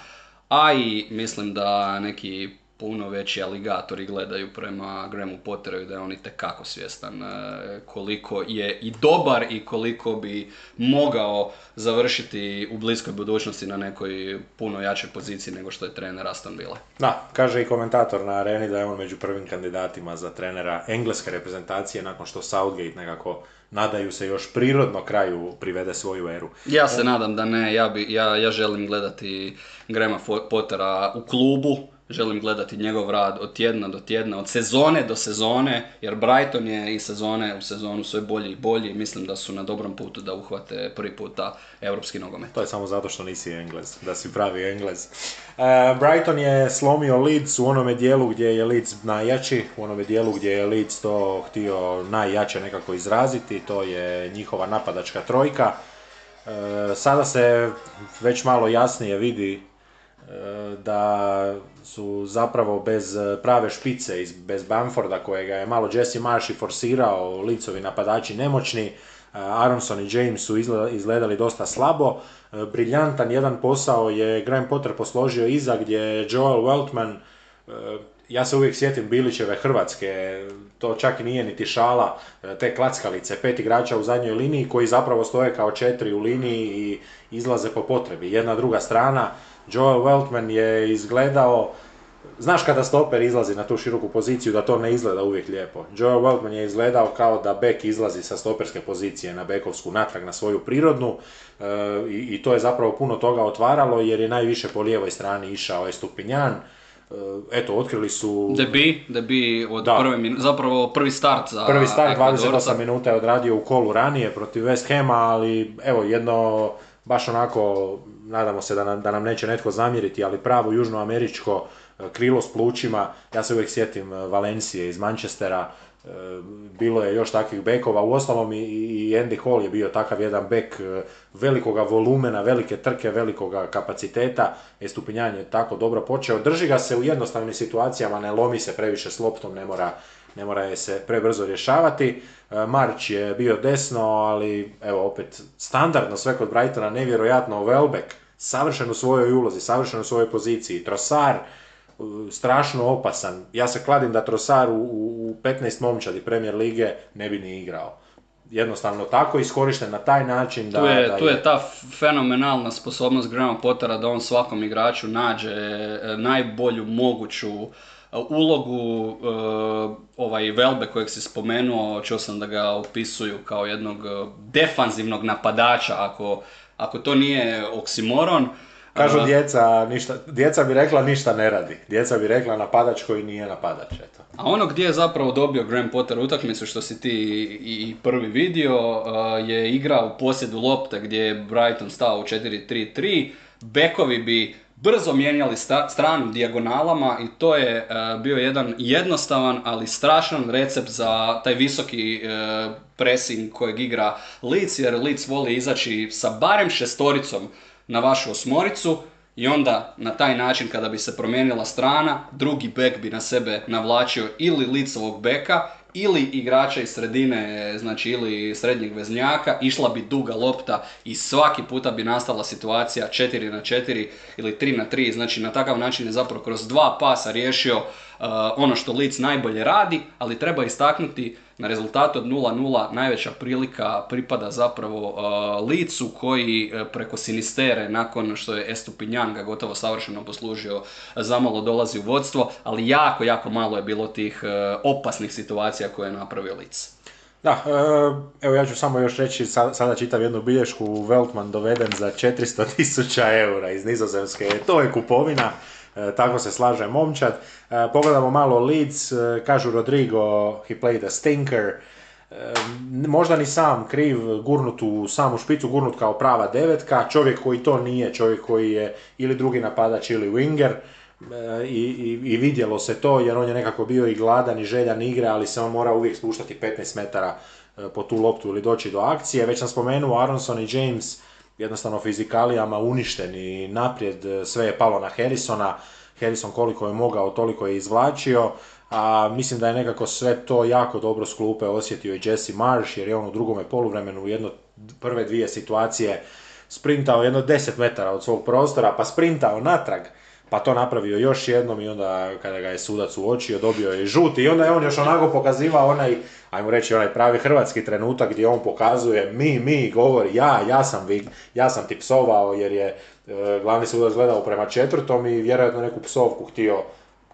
a i mislim da neki puno veći aligatori gledaju prema Grahamu Potteru da je on itekako svjestan e, koliko je i dobar i koliko bi mogao završiti u bliskoj budućnosti na nekoj puno jačoj poziciji nego što je trener Aston Villa. Da, kaže i komentator na areni da je on među prvim kandidatima za trenera engleske reprezentacije nakon što Southgate nekako nadaju se još prirodno kraju privede svoju eru. Ja se nadam da ne, ja, bi, ja, ja želim gledati Grema Pottera u klubu, želim gledati njegov rad od tjedna do tjedna, od sezone do sezone, jer Brighton je i sezone u sezonu sve bolji i bolji i mislim da su na dobrom putu da uhvate prvi puta europski nogomet. To je samo zato što nisi Englez, da si pravi Englez. Uh, Brighton je slomio Leeds u onome dijelu gdje je Leeds najjači, u onome dijelu gdje je Leeds to htio najjače nekako izraziti, to je njihova napadačka trojka. Uh, sada se već malo jasnije vidi da su zapravo bez prave špice, bez Bamforda kojega je malo Jesse Marsh i forsirao, licovi napadači nemoćni, Aronson i James su izgledali dosta slabo. Briljantan jedan posao je Graham Potter posložio iza gdje je Joel Weltman, ja se uvijek sjetim Bilićeve Hrvatske, to čak i nije niti šala, te klackalice, pet igrača u zadnjoj liniji koji zapravo stoje kao četiri u liniji i izlaze po potrebi. Jedna druga strana, Joel Weltman je izgledao, znaš kada stoper izlazi na tu široku poziciju da to ne izgleda uvijek lijepo. Joel Weltman je izgledao kao da bek izlazi sa stoperske pozicije na bekovsku natrag na svoju prirodnu e, i, to je zapravo puno toga otvaralo jer je najviše po lijevoj strani išao je Stupinjan. E, eto, otkrili su... Debi, debi od da. prve min... zapravo prvi start za Prvi start, 28 minuta je odradio u kolu ranije protiv West Hama, ali evo jedno baš onako nadamo se da nam, da nam neće netko zamjeriti, ali pravo južnoameričko e, krilo s plućima, ja se uvijek sjetim e, Valencije iz Manchestera, bilo je još takvih bekova, uostalom i, i Andy Hall je bio takav jedan bek e, velikoga volumena, velike trke, velikoga kapaciteta, je tako dobro počeo, drži ga se u jednostavnim situacijama, ne lomi se previše s loptom, ne mora, ne mora je se prebrzo rješavati. E, Marć je bio desno, ali evo opet standardno sve kod Brightona, nevjerojatno Welbeck, savršen u svojoj ulozi, savršen u svojoj poziciji, Trosar, strašno opasan. Ja se kladim da Trosar u, u 15 momčadi Premier Lige ne bi ni igrao. Jednostavno tako iskorišten na taj način da... Tu je, tu je ta fenomenalna sposobnost Graham Pottera da on svakom igraču nađe e, najbolju moguću e, ulogu e, ovaj Velbe kojeg si spomenuo, čuo sam da ga opisuju kao jednog defanzivnog napadača, ako, ako to nije oksimoron, Kažu djeca, ništa, djeca bi rekla ništa ne radi. Djeca bi rekla napadač koji nije napadač. Eto. A ono gdje je zapravo dobio Graham Potter utakmicu što si ti i prvi vidio je igra u posjedu lopte gdje je Brighton stao u 4-3-3. Bekovi bi brzo mijenjali stranu dijagonalama i to je bio jedan jednostavan, ali strašan recept za taj visoki pressing kojeg igra Leeds, jer Leeds voli izaći sa barem šestoricom na vašu osmoricu i onda na taj način kada bi se promijenila strana, drugi bek bi na sebe navlačio ili licovog beka ili igrača iz sredine, znači ili srednjeg veznjaka, išla bi duga lopta i svaki puta bi nastala situacija 4 na 4 ili 3 na 3, znači na takav način je zapravo kroz dva pasa riješio uh, ono što Lic najbolje radi, ali treba istaknuti na rezultatu od 0-0 najveća prilika pripada zapravo uh, Licu koji uh, preko Sinistere nakon što je Estupinjan ga gotovo savršeno poslužio zamalo dolazi u vodstvo, ali jako, jako malo je bilo tih uh, opasnih situacija koje je napravio Lic. Da, evo ja ću samo još reći, sada čitam jednu bilješku, Veltman doveden za 400 tisuća eura iz Nizozemske, to je kupovina, tako se slaže momčad. Pogledamo malo Leeds, kažu Rodrigo, he played a stinker, možda ni sam kriv, gurnut u samu špicu, gurnut kao prava devetka, čovjek koji to nije, čovjek koji je ili drugi napadač ili winger, i, i, i vidjelo se to jer on je nekako bio i gladan i željan igre, ali se on mora uvijek spuštati 15 metara po tu loptu ili doći do akcije. Već sam spomenuo Aronson i James jednostavno fizikalijama uništeni naprijed, sve je palo na Harrisona, Harrison koliko je mogao, toliko je izvlačio, a mislim da je nekako sve to jako dobro s klupe osjetio i Jesse Marsh, jer je on u drugome poluvremenu u jedno prve dvije situacije sprintao jedno 10 metara od svog prostora, pa sprintao natrag, pa to napravio još jednom i onda kada ga je sudac uočio dobio je žuti i onda je on još onako pokazivao onaj, ajmo reći onaj pravi hrvatski trenutak gdje on pokazuje mi, mi, govori ja, ja sam, ja sam ti psovao jer je e, glavni sudac gledao prema četvrtom i vjerojatno neku psovku htio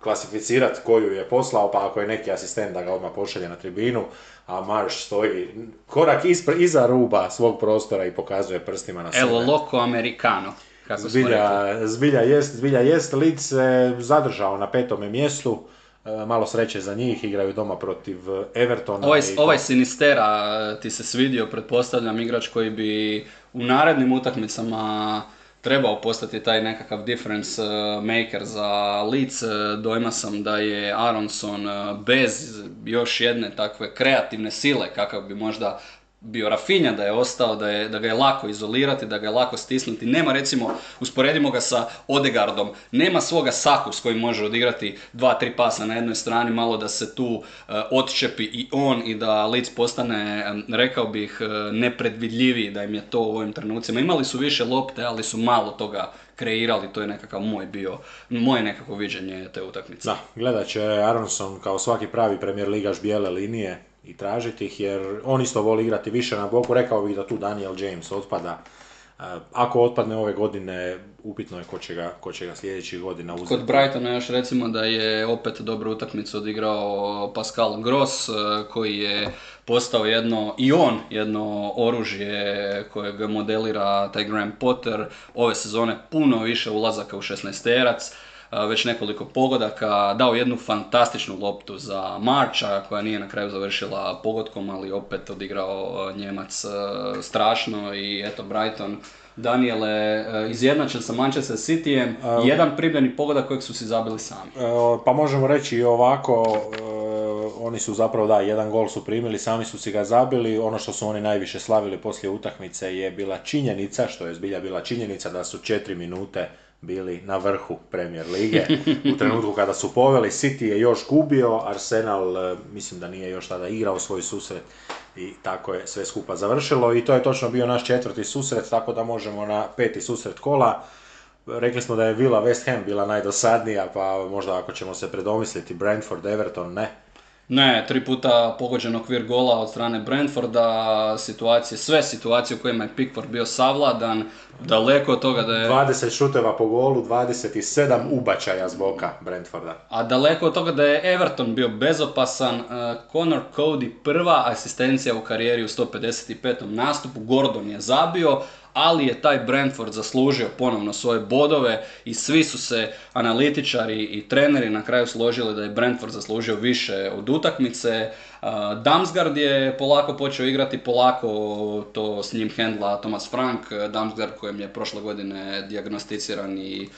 klasificirati koju je poslao, pa ako je neki asistent da ga odmah pošalje na tribinu, a Marš stoji korak ispre, iza ruba svog prostora i pokazuje prstima na sebe. Evo loco americano. Kako zbilja, zbilja jest, zbilja jest, Leeds se zadržao na petome mjestu, e, malo sreće za njih, igraju doma protiv Evertona. Ovaj, ovaj Sinistera ti se svidio, pretpostavljam, igrač koji bi u narednim utakmicama trebao postati taj nekakav difference uh, maker za Leeds. Dojma sam da je Aronson bez još jedne takve kreativne sile kakav bi možda bio Rafinja da je ostao, da, je, da ga je lako izolirati, da ga je lako stisnuti. Nema recimo, usporedimo ga sa Odegardom, nema svoga saku s kojim može odigrati dva, tri pasa na jednoj strani, malo da se tu uh, odčepi i on i da Leeds postane, rekao bih, uh, nepredvidljiviji da im je to u ovim trenucima. Imali su više lopte, ali su malo toga kreirali, to je nekakav moj bio, moje nekako viđenje te utakmice. Da, gledat će Aronson kao svaki pravi premijer ligaš bijele linije, i tražiti ih jer on isto voli igrati više na boku. Rekao bih da tu Daniel James otpada. E, ako otpadne ove godine, upitno je ko će ga, ko će ga sljedećih godina uzeti. Kod Brightona još recimo da je opet dobru utakmicu odigrao Pascal Gross, e, koji je postao jedno, i on, jedno oružje kojeg modelira taj Graham Potter. Ove sezone puno više ulazaka u 16-terac već nekoliko pogodaka, dao jednu fantastičnu loptu za Marča koja nije na kraju završila pogodkom, ali opet odigrao Njemac strašno i eto Brighton Daniele, izjednačen sa Manchester Cityjem, jedan primljeni pogodak kojeg su si zabili sami. Pa možemo reći i ovako, oni su zapravo, da, jedan gol su primili, sami su si ga zabili. Ono što su oni najviše slavili poslije utakmice je bila činjenica, što je zbilja bila činjenica, da su četiri minute bili na vrhu Premier Lige. U trenutku kada su poveli, City je još gubio, Arsenal e, mislim da nije još tada igrao svoj susret i tako je sve skupa završilo i to je točno bio naš četvrti susret, tako da možemo na peti susret kola. Rekli smo da je Villa West Ham bila najdosadnija, pa možda ako ćemo se predomisliti Brentford, Everton, ne. Ne, tri puta pogođen okvir gola od strane Brentforda, situacije, sve situacije u kojima je Pickford bio savladan, daleko od toga da je... 20 šuteva po golu, 27 ubačaja zboka boka Brentforda. A daleko od toga da je Everton bio bezopasan, uh, Conor Cody prva asistencija u karijeri u 155. nastupu, Gordon je zabio, ali je taj Brentford zaslužio ponovno svoje bodove i svi su se analitičari i treneri na kraju složili da je Brentford zaslužio više od utakmice. Damsgaard je polako počeo igrati, polako to s njim hendla Thomas Frank, Damsgaard kojem je prošle godine diagnosticiran i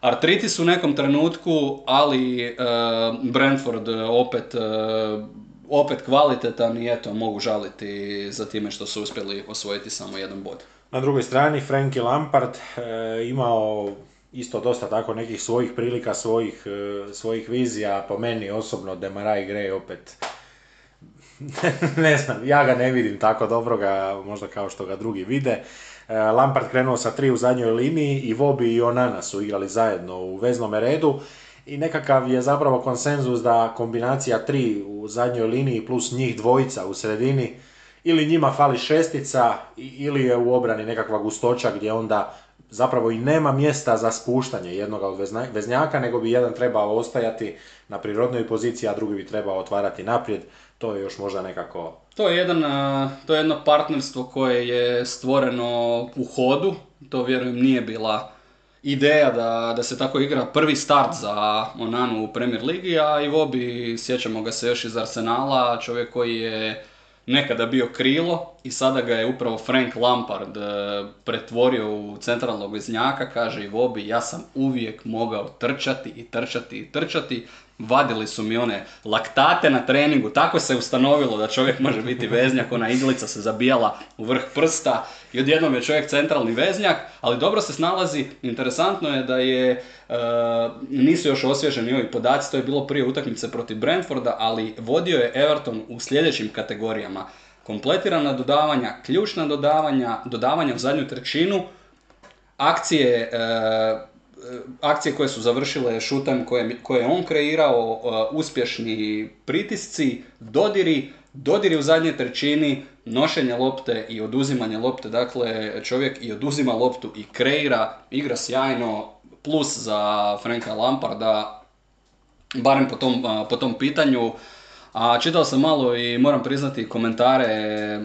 artritis u nekom trenutku, ali Brentford opet opet kvalitetan i eto mogu žaliti za time što su uspjeli osvojiti samo jedan bod. Na drugoj strani Frankie Lampard e, imao isto dosta tako nekih svojih prilika, svojih, e, svojih vizija, po meni osobno Demarai Gray opet ne znam, ja ga ne vidim tako dobroga, možda kao što ga drugi vide. E, Lampard krenuo sa tri u zadnjoj liniji i Vobi i Onana su igrali zajedno u veznom redu i nekakav je zapravo konsenzus da kombinacija tri u zadnjoj liniji plus njih dvojica u sredini ili njima fali šestica ili je u obrani nekakva gustoća gdje onda zapravo i nema mjesta za spuštanje jednog od veznjaka, nego bi jedan trebao ostajati na prirodnoj poziciji, a drugi bi trebao otvarati naprijed. To je još možda nekako... To je, jedan, to je jedno partnerstvo koje je stvoreno u hodu. To vjerujem nije bila ideja da, da se tako igra prvi start za Onanu u Premier Ligi, a i Vobi, sjećamo ga se još iz Arsenala, čovjek koji je nekada bio krilo i sada ga je upravo Frank Lampard e, pretvorio u centralnog veznjaka, kaže i Vobi, ja sam uvijek mogao trčati i trčati i trčati, vadili su mi one laktate na treningu, tako se ustanovilo da čovjek može biti veznjak, ona iglica se zabijala u vrh prsta i odjednom je čovjek centralni veznjak, ali dobro se snalazi, interesantno je da je, e, nisu još osvježeni ovi podaci, to je bilo prije utakmice protiv Brentforda, ali vodio je Everton u sljedećim kategorijama. Kompletirana dodavanja, ključna dodavanja, dodavanja u zadnju trećinu, akcije e, akcije koje su završile šutem koje, koje je on kreirao, e, uspješni pritisci, dodiri, dodiri u zadnje trećini, nošenje lopte i oduzimanje lopte, dakle čovjek i oduzima loptu i kreira, igra sjajno, plus za Franka Lamparda, barem po tom, po tom pitanju. A čitao sam malo i moram priznati komentare,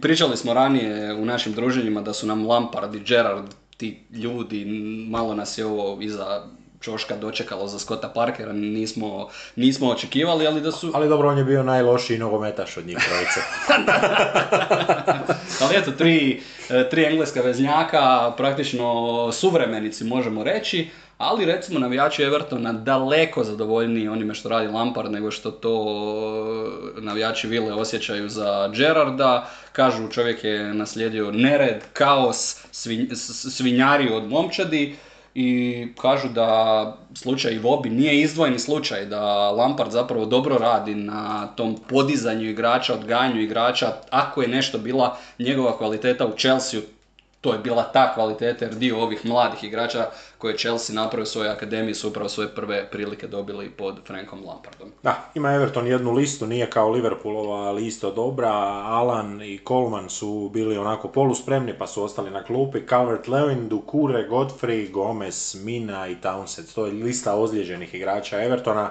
pričali smo ranije u našim druženjima da su nam Lampard i Gerard ti ljudi, malo nas je ovo iza čoška dočekalo za Scotta Parkera, nismo, nismo očekivali, ali da su... Ali dobro, on je bio najlošiji nogometaš od njih trojice. ali eto, tri, tri engleska veznjaka, praktično suvremenici možemo reći, ali recimo navijači Evertona daleko zadovoljniji onime što radi Lampard nego što to navijači Vile osjećaju za Gerarda. Kažu čovjek je naslijedio nered, kaos, svinjari od momčadi i kažu da slučaj Vobi nije izdvojeni slučaj, da Lampard zapravo dobro radi na tom podizanju igrača, odgajanju igrača. Ako je nešto bila njegova kvaliteta u Chelsea, to je bila ta kvaliteta jer dio ovih mladih igrača koje je Chelsea napravio u svojoj akademiji su upravo svoje prve prilike dobili pod Frankom Lampardom. Da, ima Everton jednu listu, nije kao Liverpoolova lista dobra, Alan i Coleman su bili onako poluspremni pa su ostali na klupi, Calvert-Lewin, Dukure, Godfrey, Gomez, Mina i Townsend, to je lista ozlijeđenih igrača Evertona.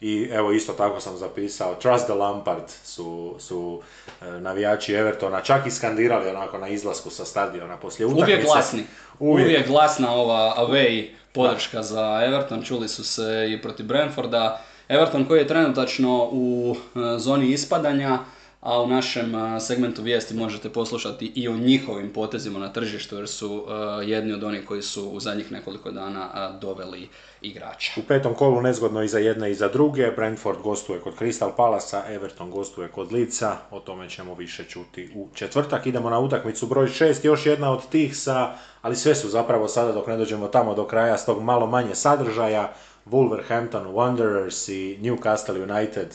I evo isto tako sam zapisao, Trust the Lampard su, su e, navijači Evertona čak i skandirali onako na izlasku sa stadiona poslije utakmice. Uvijek glasni, uvijek, uvijek glasna ova away podrška za Everton, čuli su se i protiv Brentforda. Everton koji je trenutačno u e, zoni ispadanja, a u našem segmentu vijesti možete poslušati i o njihovim potezima na tržištu jer su jedni od onih koji su u zadnjih nekoliko dana doveli igrača. U petom kolu nezgodno i za jedne i za druge. Brentford gostuje kod Crystal Palasa, Everton gostuje kod Lica. O tome ćemo više čuti u četvrtak. Idemo na utakmicu broj 6, još jedna od tih sa, ali sve su zapravo sada dok ne dođemo tamo do kraja s tog malo manje sadržaja. Wolverhampton Wanderers i Newcastle United.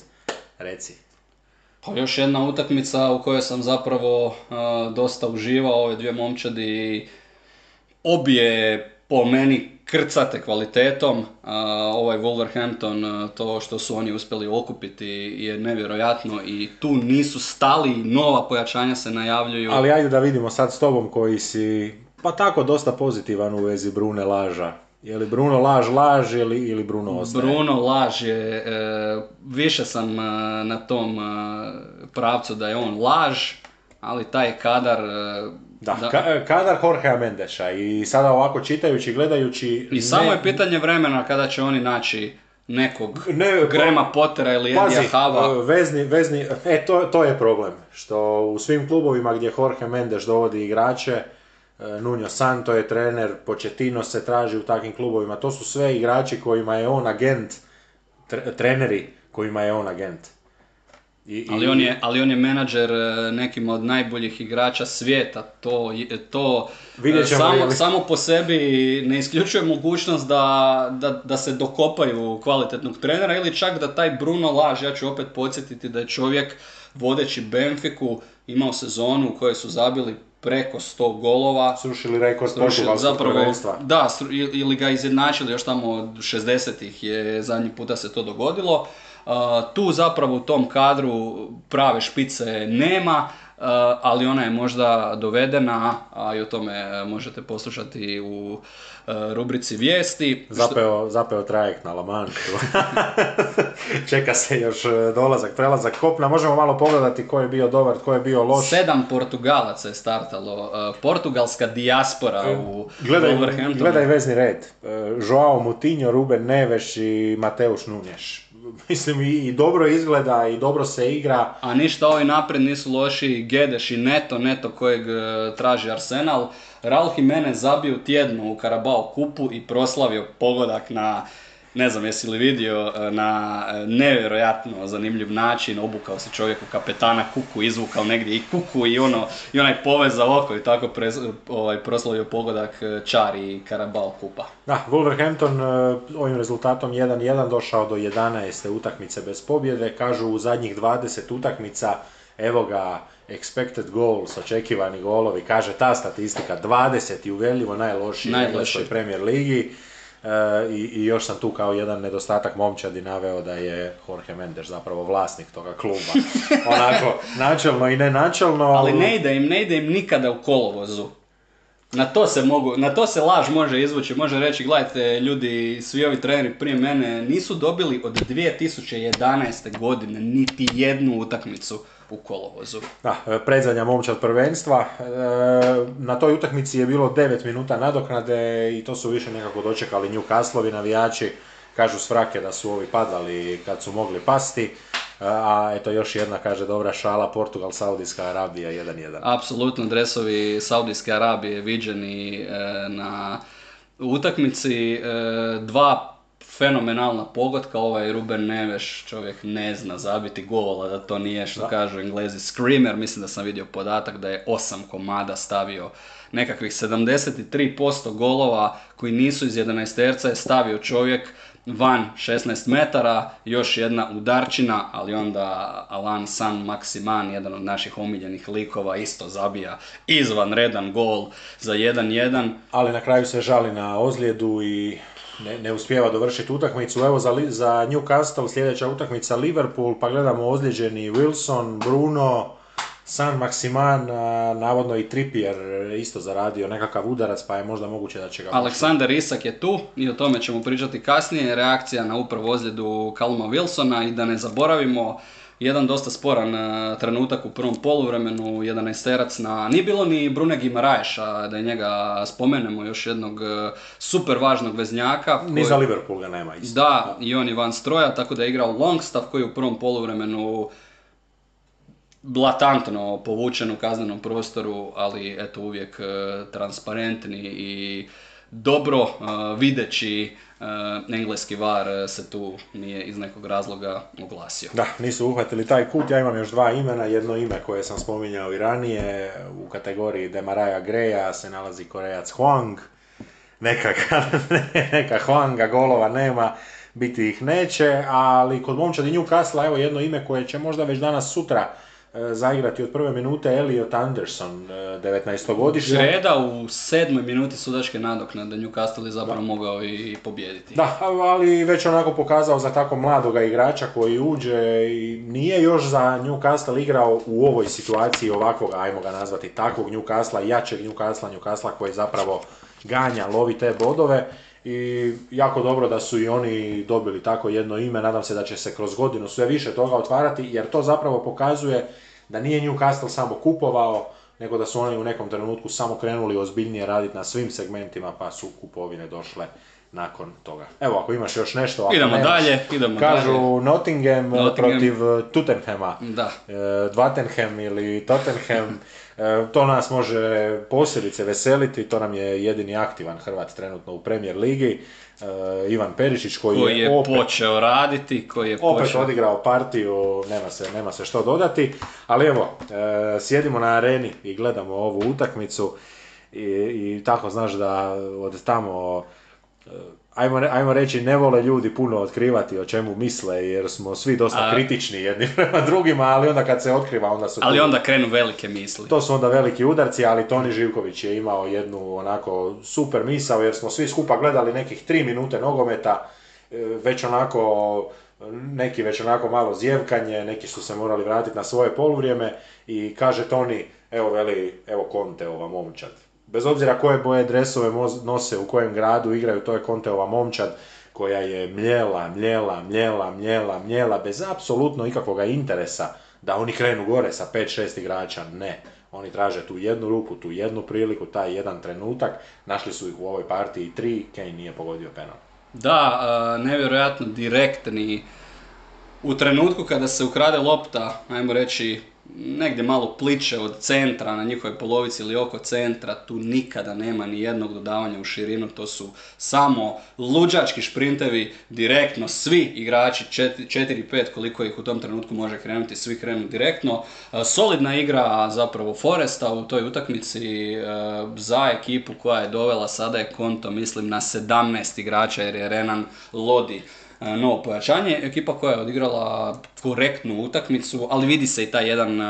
Reci. Pa još jedna utakmica u kojoj sam zapravo a, dosta uživao, ove dvije momčadi obje po meni krcate kvalitetom, a, ovaj Wolverhampton, a, to što su oni uspjeli okupiti je nevjerojatno i tu nisu stali, nova pojačanja se najavljuju. Ali ajde da vidimo sad s tobom koji si, pa tako dosta pozitivan u vezi Brune Laža. Je li Bruno Laž laž ili, ili Bruno ostaje? Bruno laž je, e, više sam e, na tom e, pravcu da je on laž, ali taj kadar... e, Da, ka- kadar Jorgea Mendeša i sada ovako čitajući, gledajući... I samo je pitanje vremena kada će oni naći nekog Ne, Grema Pottera ili Edija Hava. vezni, vezni, e, to, to je problem, što u svim klubovima gdje Jorge Mendes dovodi igrače, e, Nuno Santo je trener, Pochettino se traži u takvim klubovima, to su sve igrači kojima je on agent, tre- treneri kojima je on agent. I, i- Ali on, je, ali on je menadžer e, nekim od najboljih igrača svijeta, to, to Vidjet e, ćemo samo, li- samo po sebi ne isključuje mogućnost da, da, da se dokopaju kvalitetnog trenera ili čak da taj Bruno Laž, ja ću opet podsjetiti da je čovjek vodeći Benfiku imao sezonu u kojoj su zabili preko 100 golova. Srušili rekord portugalskog prvenstva. Da, ili ga izjednačili još tamo od 60-ih je zadnji puta se to dogodilo. Uh, tu zapravo u tom kadru prave špice nema, ali ona je možda dovedena, a i o tome uh, možete poslušati u uh, rubrici vijesti. Zapeo, zapeo trajekt na La Manšu. Čeka se još dolazak, prelazak kopna. Možemo malo pogledati ko je bio dobar, ko je bio loš. Sedam Portugalaca je startalo, portugalska dijaspora u Gledaj, Wolverhamptonu. gledaj vezni red. Joao Moutinho, Ruben Neves i Mateusz Nunes. Mislim i, dobro izgleda i dobro se igra. A ništa ovi naprijed nisu loši, Gedeš i Neto, Neto kojeg e, traži Arsenal. Raul Jimenez zabio tjednu u Karabao kupu i proslavio pogodak na, ne znam jesi li vidio, e, na e, nevjerojatno zanimljiv način, obukao se čovjek u kapetana kuku, izvukao negdje i kuku i ono, i onaj poveza oko i tako prez- ovaj, proslavio pogodak e, Čari i Karabao kupa. Da, Wolverhampton e, ovim rezultatom 1-1 došao do 11. utakmice bez pobjede. Kažu u zadnjih 20 utakmica, evo ga, expected goals, očekivani golovi, kaže ta statistika, 20 i uvjerljivo najlošiji u engleskoj Premier Ligi. E, i, I još sam tu kao jedan nedostatak momčadi naveo da je Jorge Mendes zapravo vlasnik toga kluba. Onako, načelno i nenačelno. Ali ne ide im, ne ide im nikada u kolovozu. Na to se mogu, na to se laž može izvući, može reći, gledajte, ljudi, svi ovi treneri prije mene nisu dobili od 2011. godine niti jednu utakmicu u kolovozu. Da, e, predzadnja momčad prvenstva. E, Na toj utakmici je bilo 9 minuta nadoknade i to su više nekako dočekali Newcastleovi navijači. Kažu s frake da su ovi padali kad su mogli pasti. A eto još jedna kaže dobra šala, Portugal, Saudijska Arabija 1-1. Apsolutno dresovi Saudijske Arabije viđeni e, na utakmici. E, dva fenomenalna pogotka, ovaj Ruben Neveš čovjek ne zna zabiti gola, da to nije što kažu englezi screamer, mislim da sam vidio podatak da je osam komada stavio nekakvih 73% golova koji nisu iz 11 terca je stavio čovjek van 16 metara, još jedna udarčina, ali onda Alan San Maximan, jedan od naših omiljenih likova, isto zabija izvanredan gol za 1-1. Ali na kraju se žali na ozljedu i ne, ne uspijeva dovršiti utakmicu. Evo za, za Newcastle sljedeća utakmica Liverpool, pa gledamo ozlijeđeni Wilson, Bruno, San Maximan, a, navodno i Trippier isto zaradio nekakav udarac, pa je možda moguće da će ga... Aleksandar Isak je tu i o tome ćemo pričati kasnije. Reakcija na upravo ozljedu Kalma Wilsona i da ne zaboravimo jedan dosta sporan trenutak u prvom poluvremenu, jedan esterac na... Nije bilo ni Brune Gimaraješa, da je njega spomenemo, još jednog super važnog veznjaka. Ni koji- za Liverpool ga nema isto. Da, i on je van stroja, tako da je igrao Longstaff koji je u prvom poluvremenu blatantno povučen u kaznenom prostoru, ali eto uvijek e, transparentni i dobro e, videći e, engleski var se tu nije iz nekog razloga oglasio. Da, nisu uhvatili taj kut, ja imam još dva imena, jedno ime koje sam spominjao i ranije, u kategoriji Demaraja Greja se nalazi Korejac Huang, neka, neka Huanga golova nema, biti ih neće, ali kod momčadi Newcastle evo jedno ime koje će možda već danas sutra zaigrati od prve minute Elliot Anderson, e, 19-godišnjak. Greda u sedmoj minuti sudačke nadoknade Newcastle je zapravo mogao i pobijediti. Da, ali već onako pokazao za tako mladoga igrača koji uđe i nije još za Newcastle igrao u ovoj situaciji ovakvog, ajmo ga nazvati, takvog Newcastle, jačeg Newcastle, Newcastle koji zapravo ganja, lovi te bodove i jako dobro da su i oni dobili tako jedno ime, nadam se da će se kroz godinu sve više toga otvarati, jer to zapravo pokazuje da nije Newcastle samo kupovao, nego da su oni u nekom trenutku samo krenuli ozbiljnije raditi na svim segmentima, pa su kupovine došle nakon toga. Evo, ako imaš još nešto, ako Idemo nemaš, dalje, idemo Kažu dalje. Nottingham, Nottingham. protiv eh, Tottenhama. Da. E, Dvatenham ili Tottenham, to nas može posebice veseliti, to nam je jedini aktivan Hrvat trenutno u Premier Ligi, e, Ivan Perišić koji, Koji je opet, počeo raditi, koji je opet počeo... odigrao partiju, nema se, nema se što dodati, ali evo, e, sjedimo na areni i gledamo ovu utakmicu i, i tako znaš da od tamo e, Ajmo, ajmo reći, ne vole ljudi puno otkrivati o čemu misle, jer smo svi dosta A- kritični jedni prema drugima, ali onda kad se otkriva, onda su Ali tu- onda krenu velike misli. to su onda veliki udarci, ali Toni Živković je imao jednu onako super misao, jer smo svi skupa gledali nekih tri minute nogometa, e, već onako, neki već onako malo zjevkanje, neki su se morali vratiti na svoje poluvrijeme i kaže Toni, evo veli, evo Konteova momčad. Bez obzira koje boje dresove nose, u kojem gradu igraju, to je Konteova momčad koja je mljela, mljela, mljela, mljela, mljela, bez apsolutno ikakvog interesa da oni krenu gore sa 5-6 igrača, ne. Oni traže tu jednu ruku, tu jednu priliku, taj jedan trenutak. Našli su ih u ovoj partiji tri, Kane nije pogodio penal. Da, a, nevjerojatno direktni. U trenutku kada se ukrade lopta, ajmo reći, negdje malo pliče od centra na njihovoj polovici ili oko centra, tu nikada nema ni jednog dodavanja u širinu, to su samo luđački šprintevi, direktno, svi igrači, 4-5 koliko ih u tom trenutku može krenuti, svi krenu direktno. E, Solidna igra zapravo Foresta u toj utakmici e, za ekipu koja je dovela, sada je konto mislim na 17 igrača jer je Renan Lodi novo pojačanje. Ekipa koja je odigrala korektnu utakmicu, ali vidi se i taj jedan e,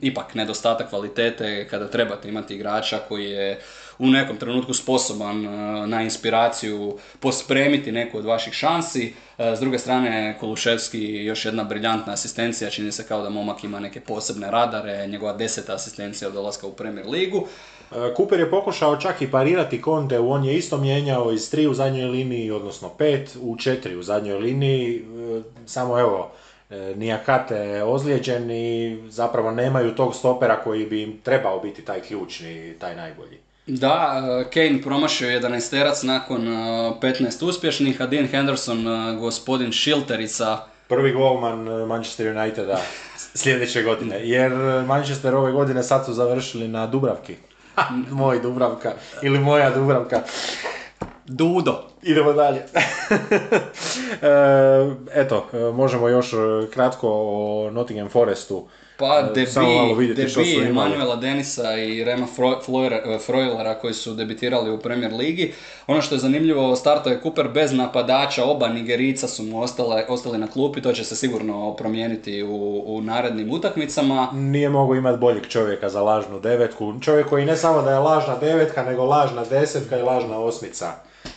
ipak nedostatak kvalitete kada trebate imati igrača koji je u nekom trenutku sposoban e, na inspiraciju pospremiti neku od vaših šansi. E, S druge strane, Koluševski još jedna briljantna asistencija, čini se kao da momak ima neke posebne radare, njegova deseta asistencija od dolaska u Premier ligu. E, Cooper je pokušao čak i parirati Conte, on je isto mijenjao iz tri u zadnjoj liniji, odnosno pet u četiri u zadnjoj liniji, E, samo evo, e, Nijakate ozlijeđen i zapravo nemaju tog stopera koji bi im trebao biti taj ključni, taj najbolji. Da, Kane promašio 11 nakon e, 15 uspješnih, a Dean Henderson, gospodin Šilterica, Prvi golman Manchester Uniteda sljedeće godine, jer Manchester ove godine sad su završili na Dubravki. Moj Dubravka, ili moja Dubravka. Dudo. Idemo dalje. E, eto, možemo još e, kratko o Nottingham Forestu. Pa E, debi, debi. Emanuela Denisa i Rema Fro- Floyer- Froilera koji su debitirali u Premier Ligi. Ono što je zanimljivo, startao je Cooper bez napadača, oba Nigerica su mu ostale, ostali na klupi, to će se sigurno promijeniti u, u narednim utakmicama. Nije mogu imati boljeg čovjeka za lažnu devetku. Čovjek koji ne samo da je lažna devetka, nego lažna desetka i lažna osmica.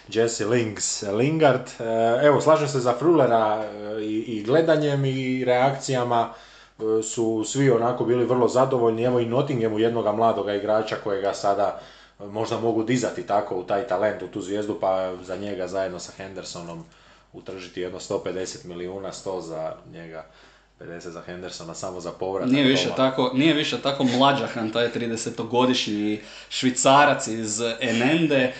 Jesse Links Lingard. E, Evo, slažem se za Frulera e, i, i gledanjem i reakcijama e, su svi onako bili vrlo zadovoljni. Evo i Nottinghamu jednoga mladoga igrača kojega sada e, možda mogu dizati tako u taj talent, u tu zvijezdu, pa za njega zajedno sa Hendersonom utržiti jedno 150 milijuna, 100 za njega, 50 za Hendersona, samo za povratak. Nije više, doma. tako, nije više tako mlađahan, taj 30-godišnji švicarac iz Enende. E,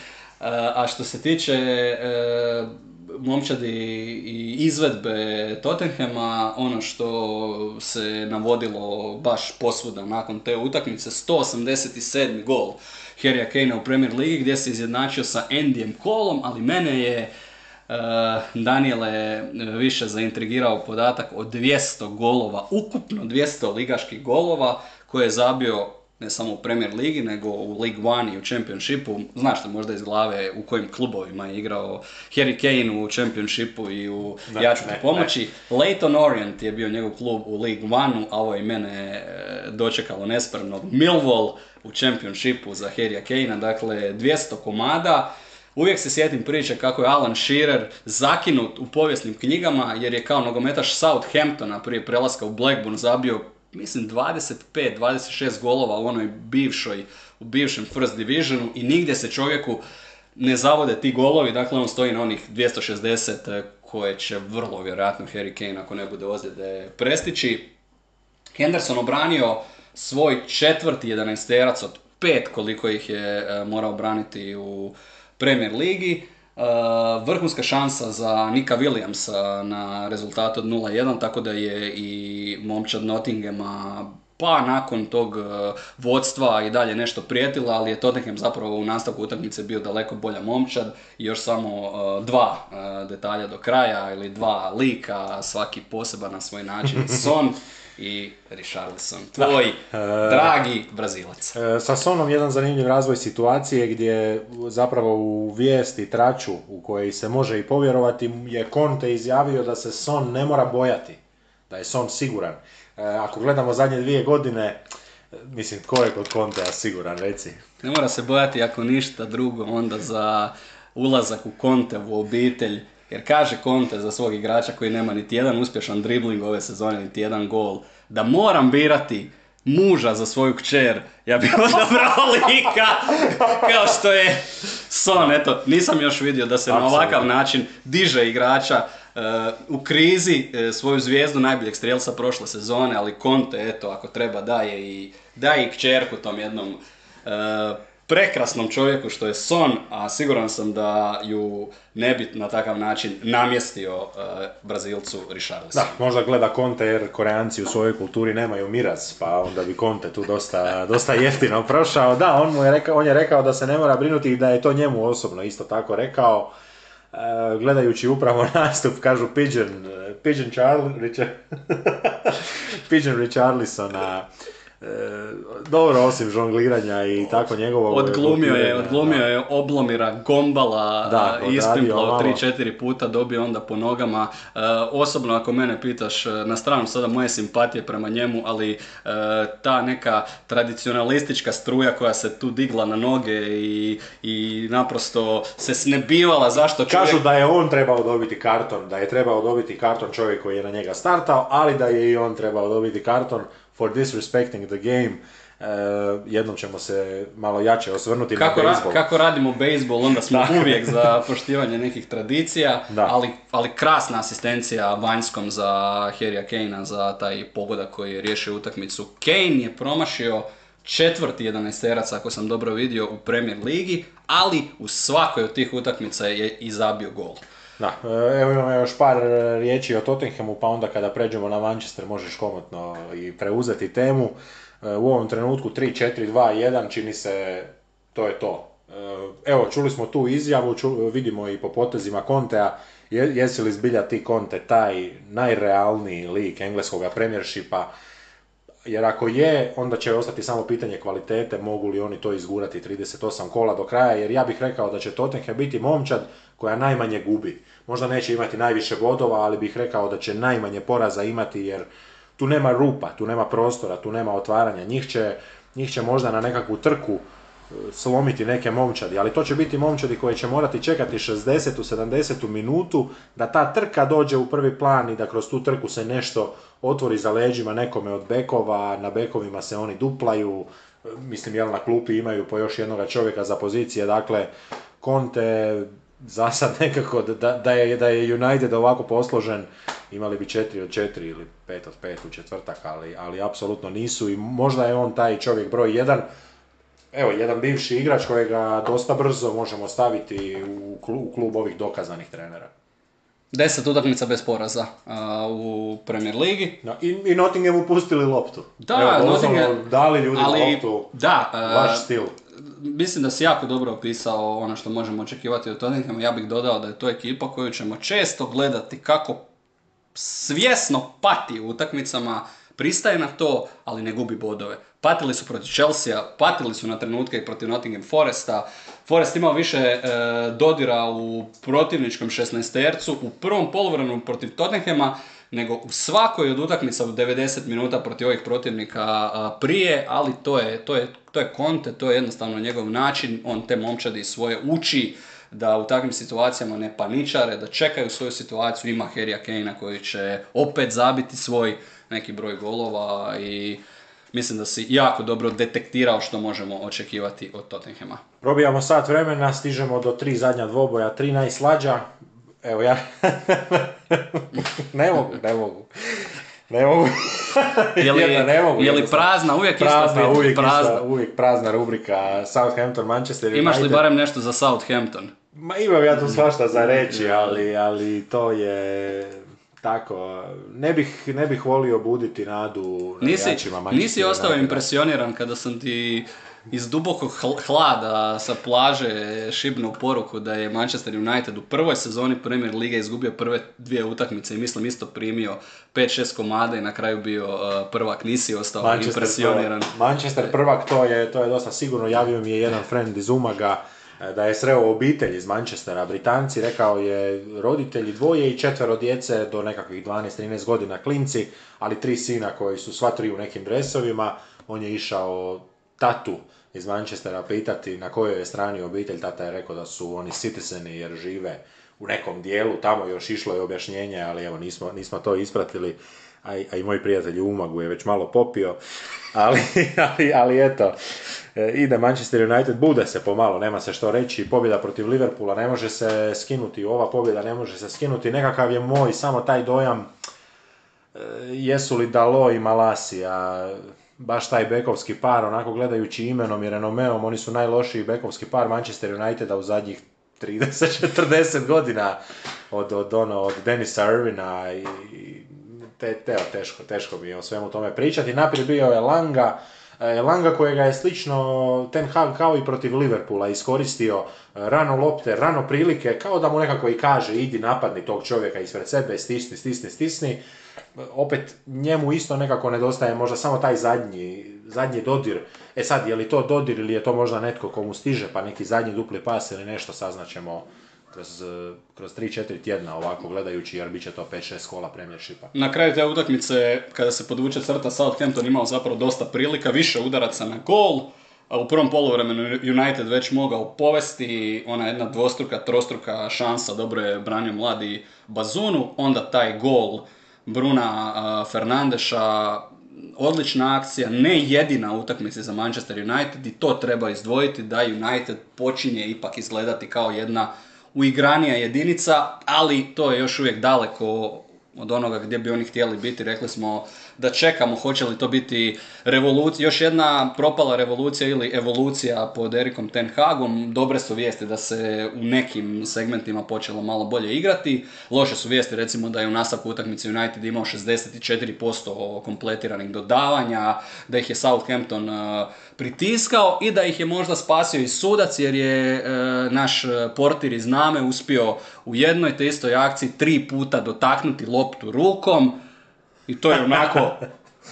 A što se tiče e, momčadi i izvedbe Tottenhama, ono što se navodilo baš posvuda nakon te utakmice, 187. gol Harrya Kane u Premier Ligi gdje se izjednačio sa Andyjem Kolom, ali mene je uh, Daniele više zaintrigirao podatak od 200 golova, ukupno 200 ligaških golova koje je zabio ne samo u Premier Ligi, nego u League One i u Championshipu. Znaš te možda iz glave u kojim klubovima je igrao Harry Kane u Championshipu i u Ne, Ja ću ti ne, pomoći. Leighton Orient je bio njegov klub u League One, a ovo je mene e, dočekalo nespremnog. Millwall u Championshipu za Harrya Kanea, dakle 200 komada. Uvijek se sjetim priče kako je Alan Shearer zakinut u povijesnim knjigama jer je kao nogometaš Southamptona prije prelaska u Blackburn zabio mislim 25-26 golova u onoj bivšoj, u bivšem First Divisionu i nigdje se čovjeku ne zavode ti golovi, dakle on stoji na onih 260 eh, koje će vrlo vjerojatno Harry Kane ako ne bude ozljede prestići. Henderson obranio svoj četvrti 11 od pet koliko ih je e, morao braniti u Premier Ligi. E, vrhunska šansa za Nika Williamsa na rezultatu od 0-1, tako da je i momčad Nottinghama pa nakon tog e, vodstva i dalje nešto prijetila, ali je Tottenham zapravo u nastavku utakmice bio daleko bolja momčad i još samo e, dva detalja do kraja ili dva lika, svaki poseban na svoj način. Son i Richarlison, tvoj dragi Brazilac. E, Sa Sonom jedan zanimljiv razvoj situacije gdje zapravo u vijesti traču u kojoj se može i povjerovati je Conte izjavio da se Son ne mora bojati, da je Son siguran. E, Ako gledamo zadnje dvije godine, mislim tko je kod Contea siguran, reci. Ne mora se bojati ako ništa drugo onda za ulazak u Contevu obitelj. Jer kaže Conte za svog igrača koji nema niti jedan uspješan dribling ove sezone, niti jedan gol, da moram birati muža za svoju kćer, ja bih odabrao lika kao što je Son. Eto, nisam još vidio da se na ovakav način diže igrača e, u krizi e, svoju zvijezdu najboljeg strijelca prošle sezone, ali Conte, eto, ako treba daje i, daje i kćerku tom jednom e, prekrasnom čovjeku što je Son, a siguran sam da ju ne bi na takav način namjestio e, Brazilcu Richarlison. Da, možda gleda Conte jer Koreanci u svojoj kulturi nemaju miraz, pa onda bi Conte tu dosta, dosta jeftino prošao. Da, on, mu je rekao, on je rekao da se ne mora brinuti i da je to njemu osobno isto tako rekao. E, gledajući upravo nastup, kažu Pigeon, e, Pigeon Pigeon Richarlisona, dobro osim žongliranja i tako njegovog... Odglumio je, odglumio da. je Oblomira Gombala, Da, ispimplao malo. 3-4 puta, dobio onda po nogama. E, osobno, ako mene pitaš, e, na stranu sada moje simpatije prema njemu, ali e, ta neka tradicionalistička struja koja se tu digla na noge i, i naprosto se snebivala zašto čovjek... Kažu da je on trebao dobiti karton, da je trebao dobiti karton čovjek koji je na njega startao, ali da je i on trebao dobiti karton for disrespecting the game. E, jednom ćemo se malo jače osvrnuti Kako, na ra- kako radimo bejsbol, onda smo uvijek za poštivanje nekih tradicija, Da. ali, ali krasna asistencija vanjskom za Harrya Kanea za taj pogodak koji je riješio utakmicu. Kane je promašio četvrti 11 ako sam dobro vidio, u Premier Ligi, ali u svakoj od tih utakmica je i zabio gol. Da, e, evo imamo još par e, riječi o Tottenhamu, pa onda kada pređemo na Manchester možeš komotno i preuzeti temu. E, U ovom trenutku 3-4-2-1 čini se to je to. Evo, čuli smo tu izjavu, ču- vidimo i po potezima Contea, je, jesi li zbilja ti Conte taj najrealniji lik engleskog premiershipa, jer ako je, onda će ostati samo pitanje kvalitete, mogu li oni to izgurati 38 kola do kraja, jer ja bih rekao da će Tottenham biti momčad koja najmanje gubi. Možda neće imati najviše bodova, ali bih rekao da će najmanje poraza imati, jer tu nema rupa, tu nema prostora, tu nema otvaranja. Njih će, njih će možda na nekakvu trku e, slomiti neke momčadi, ali to će biti momčadi koje će morati čekati 60. 70. minutu da ta trka dođe u prvi plan i da kroz tu trku se nešto otvori za leđima nekome od bekova, na bekovima se oni duplaju, e, mislim jel na klupi imaju po još jednoga čovjeka za pozicije, dakle Conte za sad nekako da, da, je, da je United ovako posložen imali bi 4 od 4 ili 5 od 5 u četvrtak, ali, ali apsolutno nisu i možda je on taj čovjek broj 1 Evo, jedan bivši igrač kojega dosta brzo možemo staviti u klub, u klub ovih dokazanih trenera. Deset utakmica bez poraza a, u Premier Ligi. No, i, I Nottinghamu pustili loptu. Da, Evo, Nottingham- dali ljudi ali, loptu. da, Vaš stil. Mislim da si jako dobro opisao ono što možemo očekivati od Tottenhama. Ja bih dodao da je to ekipa koju ćemo često gledati kako svjesno pati u utakmicama, pristaje na to, ali ne gubi bodove. Patili su protiv Chelsea, patili su na trenutke i protiv Nottingham Foresta. Forest imao više e, dodira u protivničkom 16 u prvom poluvremenu protiv Tottenhama, nego u svakoj od utakmica u 90 minuta protiv ovih protivnika prije, ali to je, to je, to je Conte, to je jednostavno njegov način, on te momčadi svoje uči da u takvim situacijama ne paničare, da čekaju svoju situaciju, ima Harrya Kanea koji će opet zabiti svoj neki broj golova i mislim da si jako dobro detektirao što možemo očekivati od Tottenhama. Probijamo sat vremena, stižemo do tri zadnja dvoboja, tri najslađa. Evo ja... ne mogu, ne mogu. Ne mogu. Je li, Jedna, ne mogu je li prazna, uvijek ista Prazna, uvijek, prazna. Ista, uvijek prazna rubrika Southampton, Manchester United. Imaš li barem nešto za Southampton? Ma imam ja tu svašta za reći, ali, ali to je tako. Ne bih, ne bih volio buditi nadu Nisi, navijačima Manchester nisi ostao impresioniran kada sam ti iz dubokog hl- hlada sa plaže šibnu poruku da je Manchester United u prvoj sezoni Premier Lige izgubio prve dvije utakmice i mislim isto primio 5-6 komada i na kraju bio uh, prvak. Nisi ostao Manchester impresioniran. prvak. Manchester prvak, to je, to je dosta sigurno. Javio mi je jedan friend iz Umaga e, da je sreo obitelj iz Manchestera, Britanci, rekao je roditelji dvoje i četvero djece do nekakvih 12-13 godina klinci, ali tri sina koji su sva tri u nekim dresovima. On je išao tatu iz Manchestera pitati na kojoj je strani obitelj, tata je rekao da su oni citizeni jer žive u nekom dijelu, tamo još išlo je objašnjenje, ali evo nismo, nismo to ispratili, a, a i moj prijatelj Umagu je već malo popio, ali, ali, ali eto, e, ide Manchester United, bude se pomalo, nema se što reći, pobjeda protiv Liverpoola ne može se skinuti, ova pobjeda ne može se skinuti, nekakav je moj samo taj dojam, e, jesu li Dalo i Malasija, baš taj bekovski par, onako gledajući imenom i renomeom, oni su najlošiji bekovski par Manchester Uniteda u zadnjih 30-40 godina od, od, ono, od Denisa Irvina i te, te, teško, teško je o svemu tome pričati. Naprijed bio je Langa, e, Langa kojega je slično Ten Hag kao i protiv Liverpoola iskoristio e, rano lopte, rano prilike, kao da mu nekako i kaže idi napadni tog čovjeka ispred sebe, stisni, stisni, stisni. Opet njemu isto nekako nedostaje možda samo taj zadnji, zadnji dodir. E sad, je li to dodir ili je to možda netko komu stiže pa neki zadnji dupli pas ili nešto saznaćemo kroz, kroz 3-4 tjedna ovako gledajući jer bit će to 5-6 kola premijershipa. Na kraju te utakmice, kada se podvuče crta, Southampton imao zapravo dosta prilika, više udaraca na gol. A u prvom poluvremenu United već mogao povesti, ona jedna dvostruka, trostruka šansa, dobro je branio mladi Bazunu, onda taj gol Bruna Fernandeša, odlična akcija, ne jedina u utakmici za Manchester United i to treba izdvojiti da United počinje ipak izgledati kao jedna uigranija jedinica, ali to je još uvijek daleko od onoga gdje bi oni htjeli biti. Rekli smo da čekamo hoće li to biti revolucija, još jedna propala revolucija ili evolucija pod Erikom Ten Hagom. Dobre su vijesti da se u nekim segmentima počelo malo bolje igrati. Loše su vijesti recimo da je u nastavku utakmice United imao 64% kompletiranih dodavanja, da ih je Southampton pritiskao i da ih je možda spasio i sudac jer je uh, naš uh, portir iz Name uspio u jednoj te istoj akciji tri puta dotaknuti loptu rukom i to je onako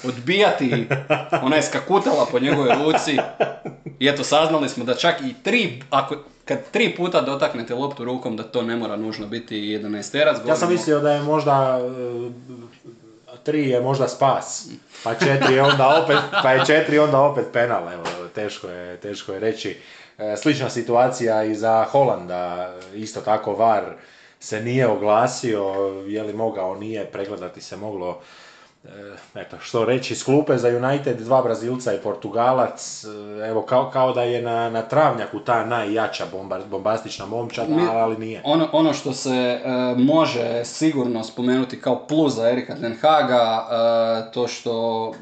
odbijati, ona je skakutala po njegovoj ruci. I eto saznali smo da čak i tri, ako, kad tri puta dotaknete loptu rukom da to ne mora nužno biti 11 Ja sam mislio da je možda e, tri je možda spas, pa četiri je onda opet, pa je četiri onda opet penal, evo, teško je, teško je reći. E, Slična situacija i za Holanda, isto tako VAR se nije oglasio, je li mogao, nije, pregledati se moglo eto, što reći, iz klupe za United, dva Brazilca i Portugalac, e, evo, kao, kao da je na, na travnjaku ta najjača bomba, bombastična momčad, Mi- ali nije. Ono, ono što se e, može sigurno spomenuti kao plus za Erika Ten Haga, e, to što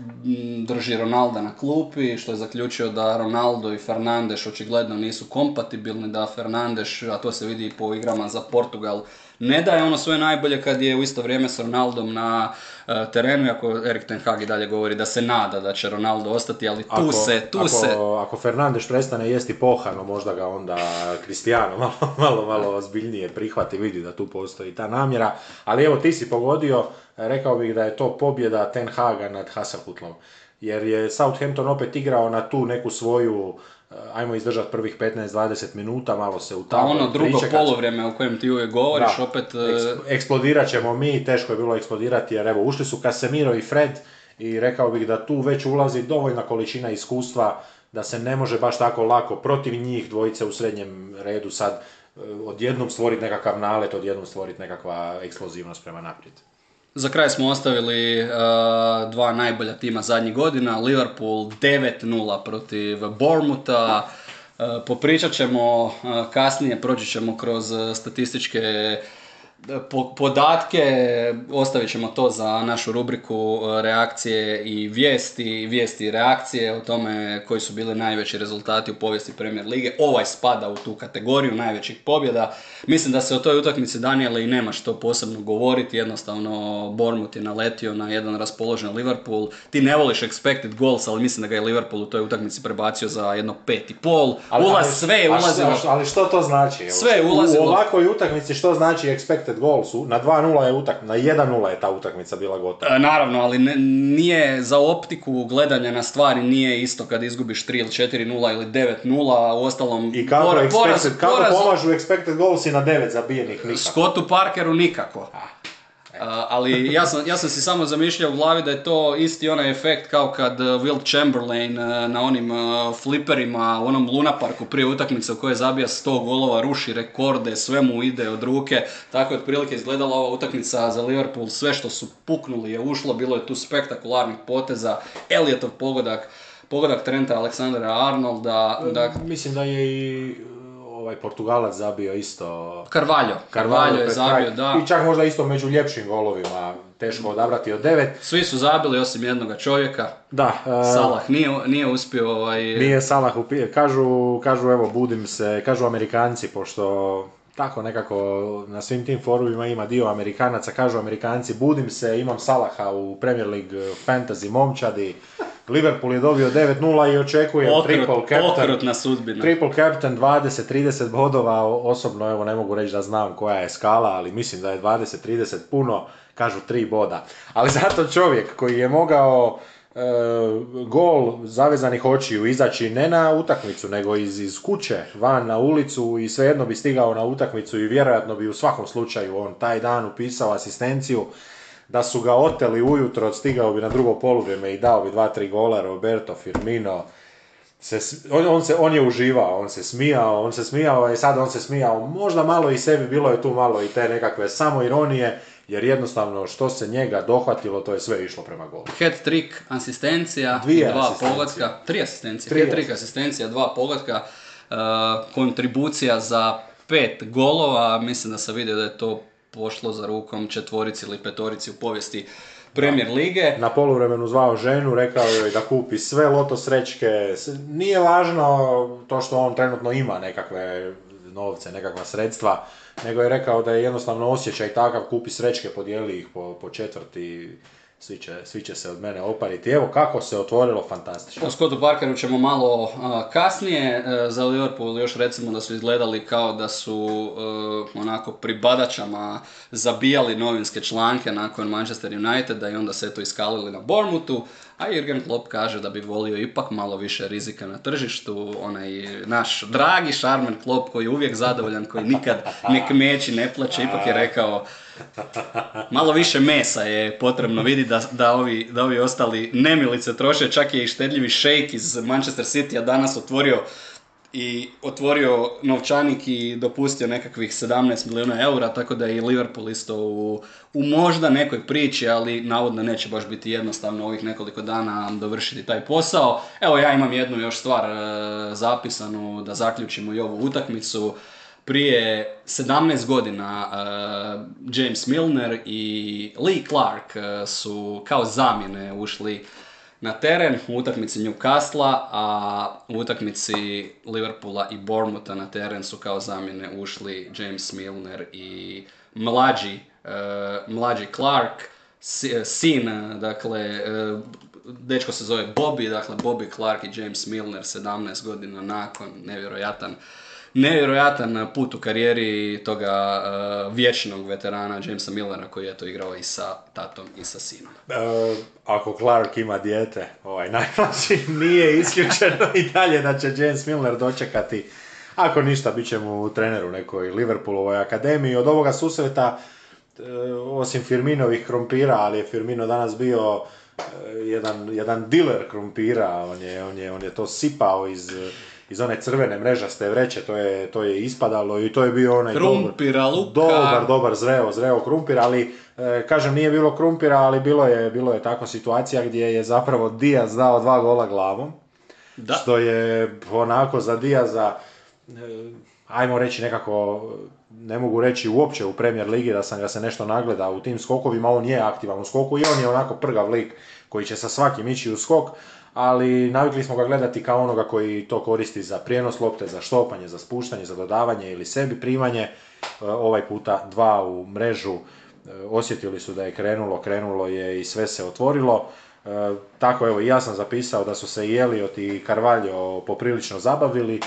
drži Ronalda na klupi, što je zaključio da Ronaldo i Fernandes očigledno nisu kompatibilni, da Fernandes, a to se vidi i po igrama za Portugal, ne daje ono svoje najbolje kad je u isto vrijeme s Ronaldom na e, terenu, iako Erik Ten Hag i dalje govori da se nada da će Ronaldo ostati, ali tu Ako- se, tu ako, se... Ako Fernandes prestane jesti pohano, možda ga onda Cristiano malo, malo, malo ozbiljnije prihvati, vidi da tu postoji ta namjera. Ali evo, ti si pogodio, rekao bih da je to pobjeda Ten Haga nad Hasahutlom. Jer je Southampton opet igrao na tu neku svoju, ajmo izdržati prvih 15-20 minuta, malo se Pa utavati, ono drugo pričekat. polovrijeme o kojem ti uvijek govoriš, Da. opet... e, Eks- Eksplodirat ćemo mi, teško je bilo eksplodirati jer evo ušli su Casemiro i Fred i rekao bih da tu već ulazi dovoljna količina iskustva da se ne može baš tako lako protiv njih dvojice u srednjem redu sad e, odjednom stvoriti nekakav nalet, odjednom stvoriti nekakva eksplozivnost prema naprijed. Za kraj smo ostavili uh, dva najbolja tima zadnjih godina, Liverpool 9-0 protiv Bournemoutha. Uh, popričat ćemo uh, kasnije, proći ćemo kroz uh, statističke po- podatke, ostavit ćemo to za našu rubriku uh, reakcije i vijesti, vijesti i reakcije o tome koji su bili najveći rezultati u povijesti Premier Lige. Ovaj spada u tu kategoriju najvećih pobjeda. Mislim da se o toj utakmici Daniele i nema što posebno govoriti, jednostavno Bournemouth je naletio na jedan raspoložen Liverpool. Ti ne voliš expected goals, ali mislim da ga je Liverpool u toj utakmici prebacio za jedno pet i pol. Ulaz, sve je ulazilo. Ali što to znači? Sve je ulazilo. U ovakvoj utakmici što znači expected goals? U- Na 2-0 je utak, na 1-0 je ta utakmica bila gotova. E, Naravno, ali ne- nije za optiku gledanja na stvari nije isto kad izgubiš 3 ili 4-0 ili 9-0, u ostalom I kako, pora- expected, poraz- kako poraz- pomažu expected goals i na 9 zabijenih nikako? Scottu Parkeru nikako. Ali ja sam, ja sam si samo zamišljao u glavi da je to isti onaj efekt kao kad uh, Will Chamberlain uh, na onim uh, fliperima u onom Luna Parku prije utakmice u kojoj zabija 100 golova, ruši rekorde, sve mu ide od ruke. Tako je otprilike izgledala ova utakmica za Liverpool, sve što su puknuli je ušlo, bilo je tu spektakularnih poteza, Elliotov pogodak, pogodak Trenta Aleksandra Arnolda, da, Mislim da je i ovaj Portugalac zabio isto Carvalho, Carvalho je zabio, da. I čak možda isto među ljepšim golovima, teško odabrati od devet. Svi su zabili osim jednoga čovjeka, Da, uh, Salah nije, nije uspio ovaj... nije Salah upi- kažu, kažu evo budim se, kažu Amerikanci, pošto tako nekako na svim tim forumima ima dio Amerikanaca, kažu Amerikanci budim se, imam Salaha u Premier League Fantasy momčadi, Liverpool je dobio 9-0 i očekujem triple captain. okrutna sudbina. Triple captain 20-30 bodova, osobno evo ne mogu reći da znam koja je skala, ali mislim da je 20-30 puno, kažu 3 boda. Ali zato čovjek koji je mogao gol zavezanih očiju izaći ne na utakmicu, nego iz, iz kuće, van na ulicu i svejedno bi stigao na utakmicu i vjerojatno bi u svakom slučaju on taj dan upisao asistenciju, da su ga oteli ujutro, stigao bi na drugo poluvrijeme i dao bi dva, tri gola, Roberto, Firmino, se, on, on, se, on je uživao, on se smijao, on se smijao i sad on se smijao, možda malo i sebi, bilo je tu malo i te nekakve samo ironije, jer jednostavno što se njega dohvatilo, to je sve išlo prema golu. Hat trick, asistencija, Dvije dva pogotka, tri asistencije, Tri hat trick, asistencija, dva pogotka, uh, kontribucija za pet golova, mislim da sam vidio da je to pošlo za rukom četvorici ili petorici u povijesti Premier Lige. Na poluvremenu zvao ženu, rekao joj da kupi sve loto srećke, nije važno to što on trenutno ima nekakve novce, nekakva sredstva, nego je rekao da je jednostavno osjećaj takav, kupi srećke, podijeli ih po, po četvrti, svi će, svi će se od mene opariti. Evo kako se otvorilo, fantastično. O Scottu Parkeru ćemo malo a, kasnije. E, za Liverpool još recimo da su izgledali kao da su e, onako pri badačama zabijali novinske članke nakon Manchester Uniteda i onda se eto iskalili na Bournemouthu. A Jurgen Klopp kaže da bi volio ipak malo više rizika na tržištu. Onaj naš dragi šarmen Klopp koji je uvijek zadovoljan, koji nikad ne kmeči, ne plaće, ipak je rekao Malo više mesa je potrebno vidjeti da, da, ovi, da ovi ostali nemilice troše, čak je i štedljivi šejk iz Manchester City-a danas otvorio i otvorio novčanik i dopustio nekakvih 17 milijuna eura, tako da je i Liverpool isto u, u možda nekoj priči, ali navodno neće baš biti jednostavno ovih nekoliko dana dovršiti taj posao. Evo ja imam jednu još stvar e, zapisanu da zaključimo i ovu utakmicu. Prije 17 godina uh, James Milner i Lee Clark uh, su kao zamjene ušli na teren u utakmici Newcastle, a u utakmici Liverpoola i Bournemoutha na teren su kao zamjene ušli James Milner i mlađi, e, mlađi Clark, e, sin, e, dakle, e, dečko se zove Bobby, dakle Bobby Clark i James Milner 17 godina nakon, nevjerojatan nevjerojatan put u karijeri toga e, vječnog veterana Jamesa Millera koji je to igrao i sa tatom i sa sinom. E, ako Clark ima dijete, ovaj najmlađi, nije isključeno i dalje da će James Milner dočekati. Ako ništa, bit će u nekoj Liverpoolovoj akademiji. Od ovoga susreta, osim Firminovih krompira, ali je Firmino danas bio jedan, jedan diler krompira, on je, on je, on je to sipao iz, iz one crvene mrežaste vreće, to je, to je ispadalo i to je bio onaj dobar- Krumpira, luka. Dobar, dobar, zreo, zreo krumpir, ali e, kažem nije bilo krumpira, ali bilo je, bilo je takva situacija gdje je zapravo Diaz dao dva gola glavom, Da. što je onako za Diaza, e, ajmo reći nekako, ne mogu reći uopće u Premier Ligi da sam ga se nešto nagledao u tim skokovima, on je aktivan u skoku i on je onako prgav lik koji će sa svakim ići u skok, ali navikli smo ga gledati kao onoga koji to koristi za prijenos lopte, za štopanje, za spuštanje, za dodavanje ili sebi primanje. E, Ovaj puta dva u mrežu, e, osjetili su da je krenulo, krenulo je i sve se otvorilo. E, tako evo i ja sam zapisao da su se i Elliot i Carvalho poprilično zabavili.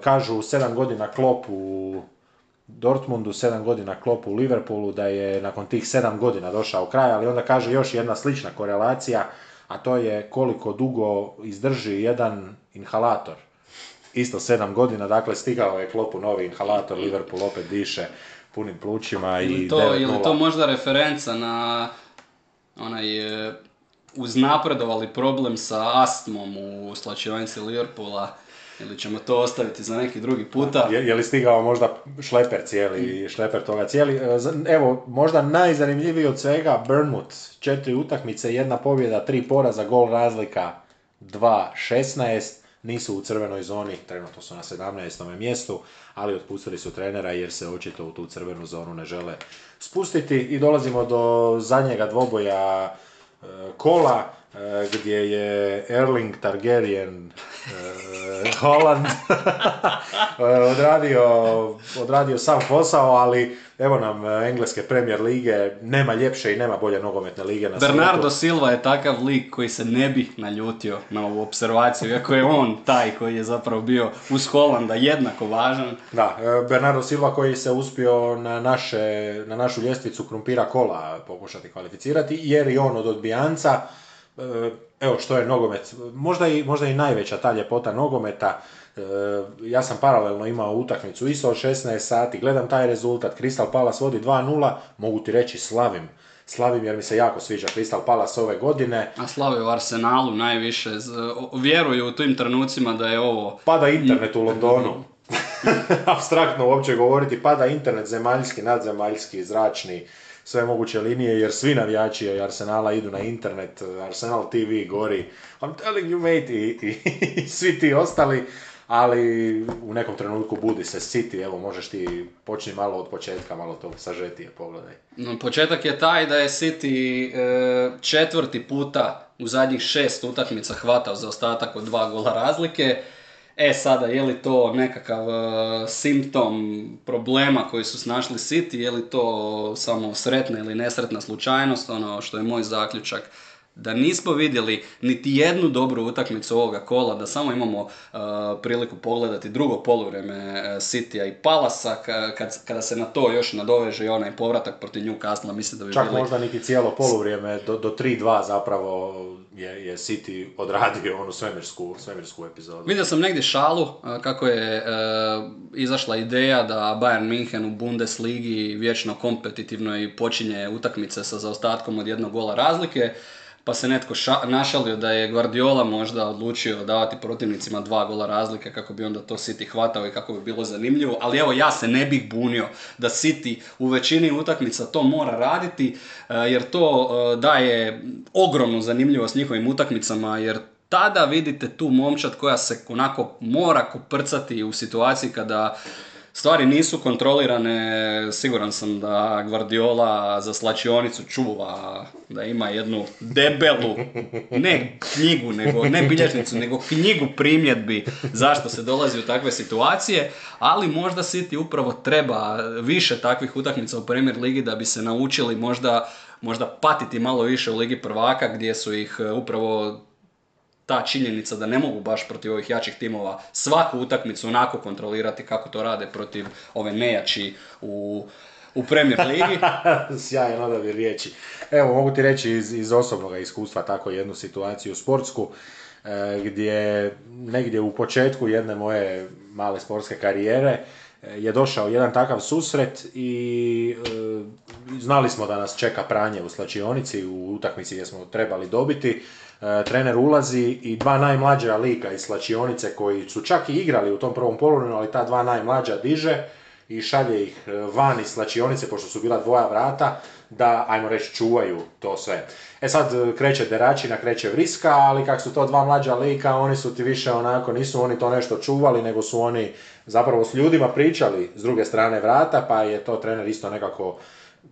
Kažu sedam godina klop u Dortmundu, 7 godina klop u Liverpoolu, da je nakon tih 7 godina došao kraj, ali onda kaže još jedna slična korelacija, a to je koliko dugo izdrži jedan inhalator. Isto 7 godina, dakle stigao je klopu novi inhalator, Liverpool opet diše punim plućima i Ili to, 9:0. ili to možda referenca na onaj e, uznapredovali problem sa astmom u slačionici Liverpoola ili ćemo to ostaviti za neki drugi puta. Je, je li stigao možda šleper cijeli, šleper toga cijeli? E, Evo, možda najzanimljiviji od svega, Burnmouth, četiri utakmice, jedna pobjeda, tri poraza, gol razlika, 2-16, nisu u crvenoj zoni, trenutno su na 17. mjestu, ali otpustili su trenera jer se očito u tu crvenu zonu ne žele spustiti i dolazimo do zadnjega dvoboja e, kola, gdje je Erling Targaryen e, Holland e, odradio, odradio sam posao, ali evo nam e, engleske premier lige, nema ljepše i nema bolje nogometne lige na Bernardo svijetu. Silva je takav lik koji se ne bi naljutio na ovu observaciju, iako je on taj koji je zapravo bio uz Holanda jednako važan. Da, e, Bernardo Silva koji se uspio na, naše, na našu ljestvicu krumpira kola pokušati kvalificirati, jer i on od odbijanca, e, evo što je nogomet, možda i, možda i najveća ta ljepota nogometa, e, ja sam paralelno imao utakmicu isto od 16 sati, gledam taj rezultat, Crystal Palace vodi 2-0, mogu ti reći slavim, slavim jer mi se jako sviđa Crystal Palace ove godine, A slave u Arsenalu najviše, vjeruju u tim trenucima da je ovo Pada internet u Londonu. Abstraktno uopće govoriti, pada internet zemaljski, nadzemaljski, zračni, sve moguće linije, jer svi navijači Arsenala idu na internet, Arsenal TV gori, I'm telling you mate, i, i, i svi ti ostali, ali u nekom trenutku budi se City, evo možeš ti počni malo od početka, malo to sažetije pogledaj. Početak je taj da je City e, četvrti puta u zadnjih šest utakmica hvatao za ostatak od dva gola razlike. E sada, je li to nekakav e, simptom problema koji su snašli City, je li to samo sretna ili nesretna slučajnost, ono što je moj zaključak da nismo vidjeli niti jednu dobru utakmicu ovoga kola, da samo imamo uh, priliku pogledati drugo poluvrijeme uh, Citya i Palasa, ka- kad, kada se na to još nadoveže i onaj povratak protiv Newcastle, mislim da bi Čak bili... možda niti cijelo poluvrijeme, do, do 3-2 zapravo je, je City odradio onu svemirsku, svemirsku epizodu. Vidio sam negdje šalu uh, kako je uh, izašla ideja da Bayern München u Bundesligi vječno kompetitivno i počinje utakmice sa zaostatkom od jednog gola razlike, pa se netko ša- našalio da je Guardiola možda odlučio davati protivnicima dva gola razlike kako bi onda to City hvatao i kako bi bilo zanimljivo, ali evo ja se ne bih bunio da City u većini utakmica to mora raditi uh, jer to uh, daje ogromnu zanimljivost njihovim utakmicama jer tada vidite tu momčad koja se onako mora koprcati u situaciji kada stvari nisu kontrolirane, siguran sam da Guardiola za slačionicu čuva, da ima jednu debelu, ne knjigu, nego, ne bilježnicu, nego knjigu primjedbi zašto se dolazi u takve situacije, ali možda City upravo treba više takvih utakmica u Premier Ligi da bi se naučili možda možda patiti malo više u Ligi prvaka gdje su ih e, upravo ta činjenica da ne mogu baš protiv ovih jačih timova svaku utakmicu onako kontrolirati kako to rade protiv ove nejači u, u Premier Ligi. Sjajan odabir riječi. Evo, mogu ti reći iz, iz osobnog iskustva tako jednu situaciju sportsku e, gdje negdje u početku jedne moje male sportske karijere je došao jedan takav susret i e, znali smo da nas čeka pranje u slačionici u utakmici gdje smo trebali dobiti E, trener ulazi i dva najmlađa lika iz slačionice koji su čak i igrali u tom prvom poluvremenu, ali ta dva najmlađa diže i šalje ih e, van iz slačionice, pošto su bila dvoja vrata, da, ajmo reći, čuvaju to sve. E sad e, kreće deračina, kreće vriska, ali kak su to dva mlađa lika, oni su ti više onako, nisu oni to nešto čuvali, nego su oni zapravo s ljudima pričali s druge strane vrata, pa je to trener isto nekako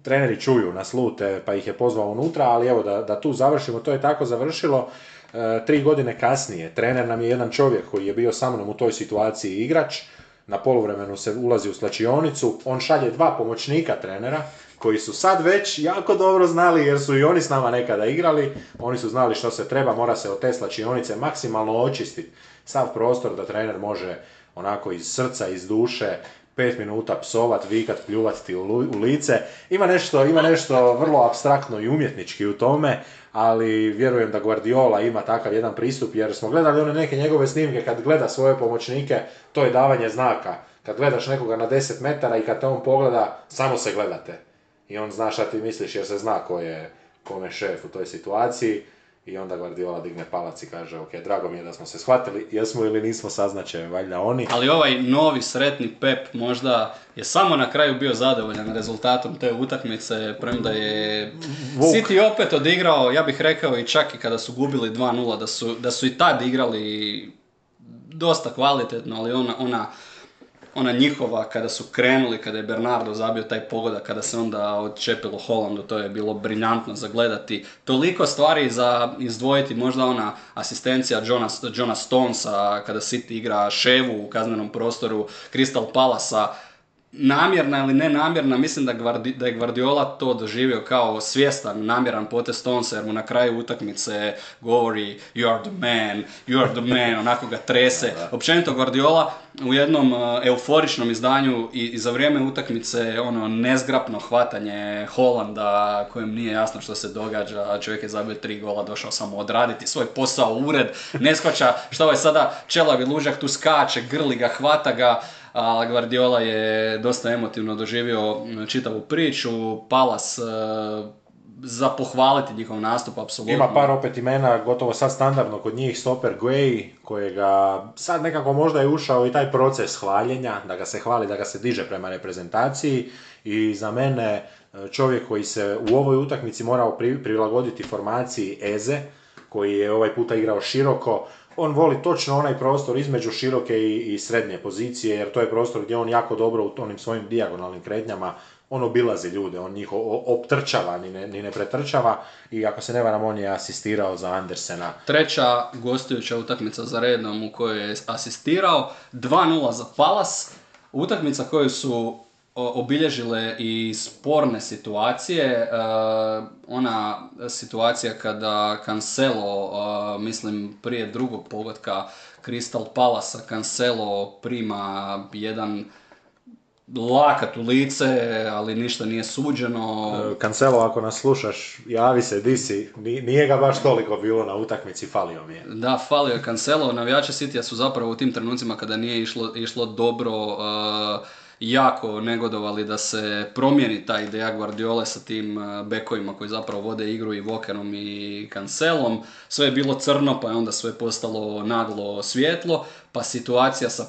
treneri čuju na slute pa ih je pozvao unutra, ali evo da, da tu završimo, to je tako završilo. E, tri godine kasnije, trener nam je jedan čovjek koji je bio sa mnom u toj situaciji igrač, na poluvremenu se ulazi u slačionicu, on šalje dva pomoćnika trenera, koji su sad već jako dobro znali, jer su i oni s nama nekada igrali, oni su znali što se treba, mora se od te slačionice maksimalno očistiti sav prostor da trener može onako iz srca, iz duše pet minuta psovat, vikat, pljuvat ti u lice. Ima nešto, ima nešto vrlo abstraktno i umjetnički u tome, ali vjerujem da Guardiola ima takav jedan pristup, jer smo gledali one neke njegove snimke kad gleda svoje pomoćnike, to je davanje znaka. Kad gledaš nekoga na 10 metara i kad te on pogleda, samo se gledate. I on zna šta ti misliš jer se zna ko je kome šef u toj situaciji. I onda Guardiola digne palac i kaže, ok, drago mi je da smo se shvatili, jesmo ili nismo saznaće, valjda oni. Ali ovaj novi sretni Pep možda je samo na kraju bio zadovoljan rezultatom te utakmice, premda je Vuk. City opet odigrao, ja bih rekao i čak i kada su gubili 2-0, da su, da su i tad igrali dosta kvalitetno, ali ona, ona ona njihova kada su krenuli, kada je Bernardo zabio taj pogodak, kada se onda odčepilo Holandu, to je bilo briljantno za gledati. Toliko stvari za izdvojiti, možda ona asistencija Johna, Johna Stonesa kada City igra Ševu u kaznenom prostoru Crystal Palasa, namjerna ili nenamjerna, mislim da, da je Guardiola to doživio kao svjestan, namjeran potez Stonesa, jer mu na kraju utakmice govori you are the man, you are the man, onako ga trese. Općenito Guardiola u jednom uh, euforičnom izdanju i, i za vrijeme utakmice ono nezgrapno hvatanje Holanda kojem nije jasno što se događa, čovjek je zabio tri gola, došao samo odraditi svoj posao u ured, ne shvaća što je sada čelavi lužak tu skače, grli ga, hvata ga, a Guardiola je dosta emotivno doživio čitavu priču, Palas e, za pohvaliti njihov nastup, apsolutno. Ima par opet imena, gotovo sad standardno kod njih, Stopper Guay, kojega sad nekako možda je ušao i taj proces hvaljenja, da ga se hvali, da ga se diže prema reprezentaciji i za mene e, čovjek koji se u ovoj utakmici morao prilagoditi formaciji Eze, koji je ovaj puta igrao široko, on voli točno onaj prostor između široke i, i srednje pozicije, jer to je prostor gdje on jako dobro u onim svojim dijagonalnim kretnjama on obilazi ljude, on njih optrčava, ni ne, ni ne pretrčava i ako se ne varam, on je asistirao za Andersena. Treća gostujuća utakmica za redom u kojoj je asistirao, 2-0 za Palas, utakmica koju su obilježile i sporne situacije. E, ona situacija kada Cancelo, e, mislim prije drugog pogotka Crystal Palasa, Cancelo prima jedan lakat u lice, ali ništa nije suđeno. E, Cancelo, ako nas slušaš, javi se, di si. Nije ga baš toliko bilo na utakmici, falio mi je. Da, falio je Cancelo. Navijači City su zapravo u tim trenucima kada nije išlo, išlo dobro jako negodovali da se promijeni ta ideja Guardiola sa tim uh, bekovima koji zapravo vode igru i Vokerom i Cancelom. Sve je bilo crno pa je onda sve postalo naglo svjetlo, pa situacija sa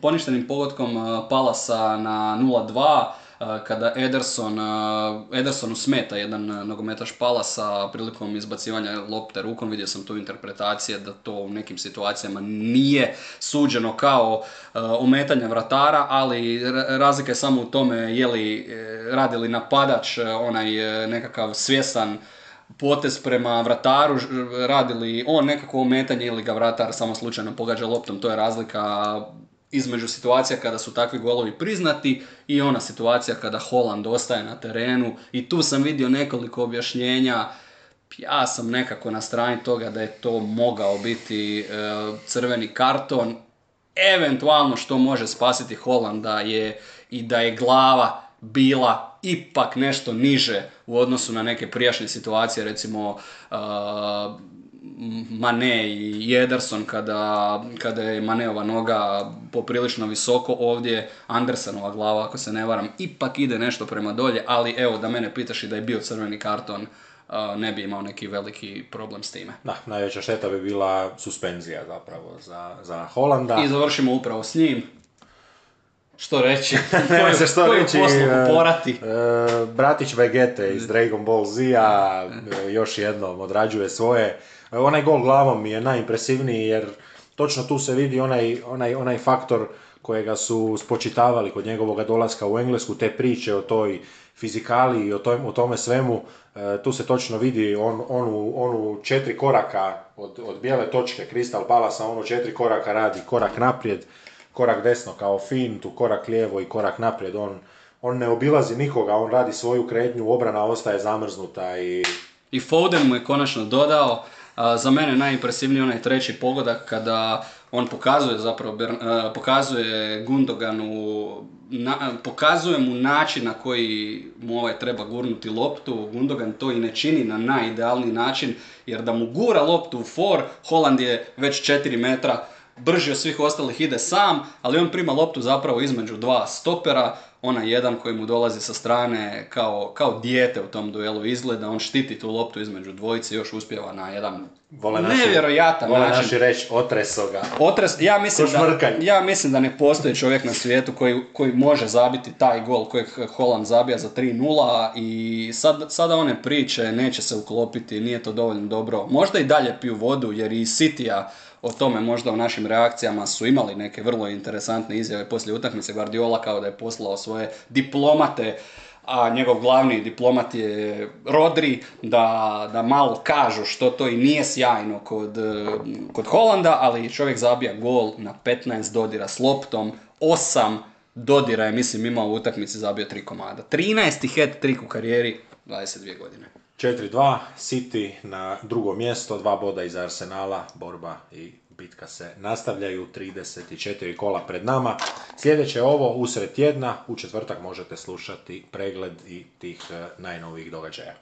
poništenim pogodkom uh, Palasa na 0-2 kada Ederson, Edersonu smeta jedan nogometaš Palasa prilikom izbacivanja lopte rukom, vidio sam tu interpretacije da to u nekim situacijama nije suđeno kao ometanje vratara, ali razlika je samo u tome je li e, radi li napadač onaj nekakav svjesan potez prema vrataru, radi li on nekako ometanje ili ga vratar samo slučajno pogađa loptom, to je razlika između situacija kada su takvi golovi priznati i ona situacija kada Holland ostaje na terenu. I tu sam vidio nekoliko objašnjenja. Ja sam nekako na strani toga da je to mogao biti e, crveni karton. Eventualno što može spasiti Holanda je i da je glava bila ipak nešto niže u odnosu na neke prijašnje situacije, recimo uh, Mane i Ederson kada, kada je Maneova noga poprilično visoko, ovdje Andersenova glava, ako se ne varam, ipak ide nešto prema dolje, ali evo da mene pitaš i da je bio crveni karton, uh, ne bi imao neki veliki problem s time. Da, najveća šteta bi bila suspenzija zapravo za, za Holanda. I završimo upravo s njim. Što reći? Nema se što reći. E, porati. E, bratić Vegete iz Dragon Ball Z-a e, još jednom odrađuje svoje. Onaj gol glavom je najimpresivniji jer točno tu se vidi onaj, onaj, onaj faktor kojega su spočitavali kod njegovog dolaska u Englesku, te priče o toj fizikali i o, o tome svemu, tu se točno vidi on, onu, onu četiri koraka od, od bijele točke Crystal Palace, ono četiri koraka radi, korak naprijed, korak desno kao fintu, korak lijevo i korak naprijed. On, on ne obilazi nikoga, on radi svoju kretnju, obrana ostaje zamrznuta i... I Foden mu je konačno dodao, za mene najimpresivniji onaj treći pogodak kada on pokazuje zapravo, pokazuje Gundoganu, pokazuje mu način na koji mu ovaj treba gurnuti loptu, Gundogan to i ne čini na najidealniji način, jer da mu gura loptu u for, Holland je već 4 metra brži od svih ostalih ide sam, ali on prima loptu zapravo između dva stopera, onaj jedan koji mu dolazi sa strane kao, kao dijete u tom duelu izgleda, on štiti tu loptu između dvojice i još uspjeva na jedan vole naši, nevjerojatan vole način. naši reći otreso ga. Otres, ja mislim, da, ja mislim da ne postoji čovjek na svijetu koji, koji može zabiti taj gol kojeg Holland zabija za 3-0 i sad, sada one priče neće se uklopiti, nije to dovoljno dobro. Možda i dalje piju vodu jer i Sitija o tome možda u našim reakcijama su imali neke vrlo interesantne izjave poslije utakmice Guardiola kao da je poslao svoje diplomate a njegov glavni diplomat je Rodri, da, da malo kažu što to i nije sjajno kod, kod Holanda, ali čovjek zabija gol na 15 dodira s loptom, 8 dodira je, mislim, imao u utakmici zabio tri komada. 13. head trick u karijeri, 22 godine. 4-2, City na drugo mjesto, dva boda iz Arsenala, borba i bitka se nastavljaju, 34 kola pred nama. Sljedeće ovo, usred tjedna, u četvrtak možete slušati pregled i tih e, najnovijih događaja.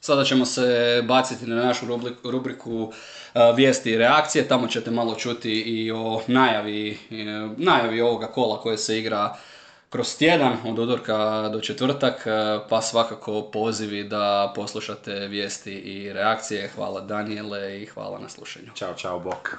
Sada ćemo se baciti na našu rubriku e, vijesti i reakcije, tamo ćete malo čuti i o najavi, e, najavi ovoga kola koje se igra kroz tjedan od udorka do četvrtak, e, pa svakako pozivi da poslušate vijesti i reakcije. Hvala Daniele i hvala na slušanju. Ćao, čao, bok.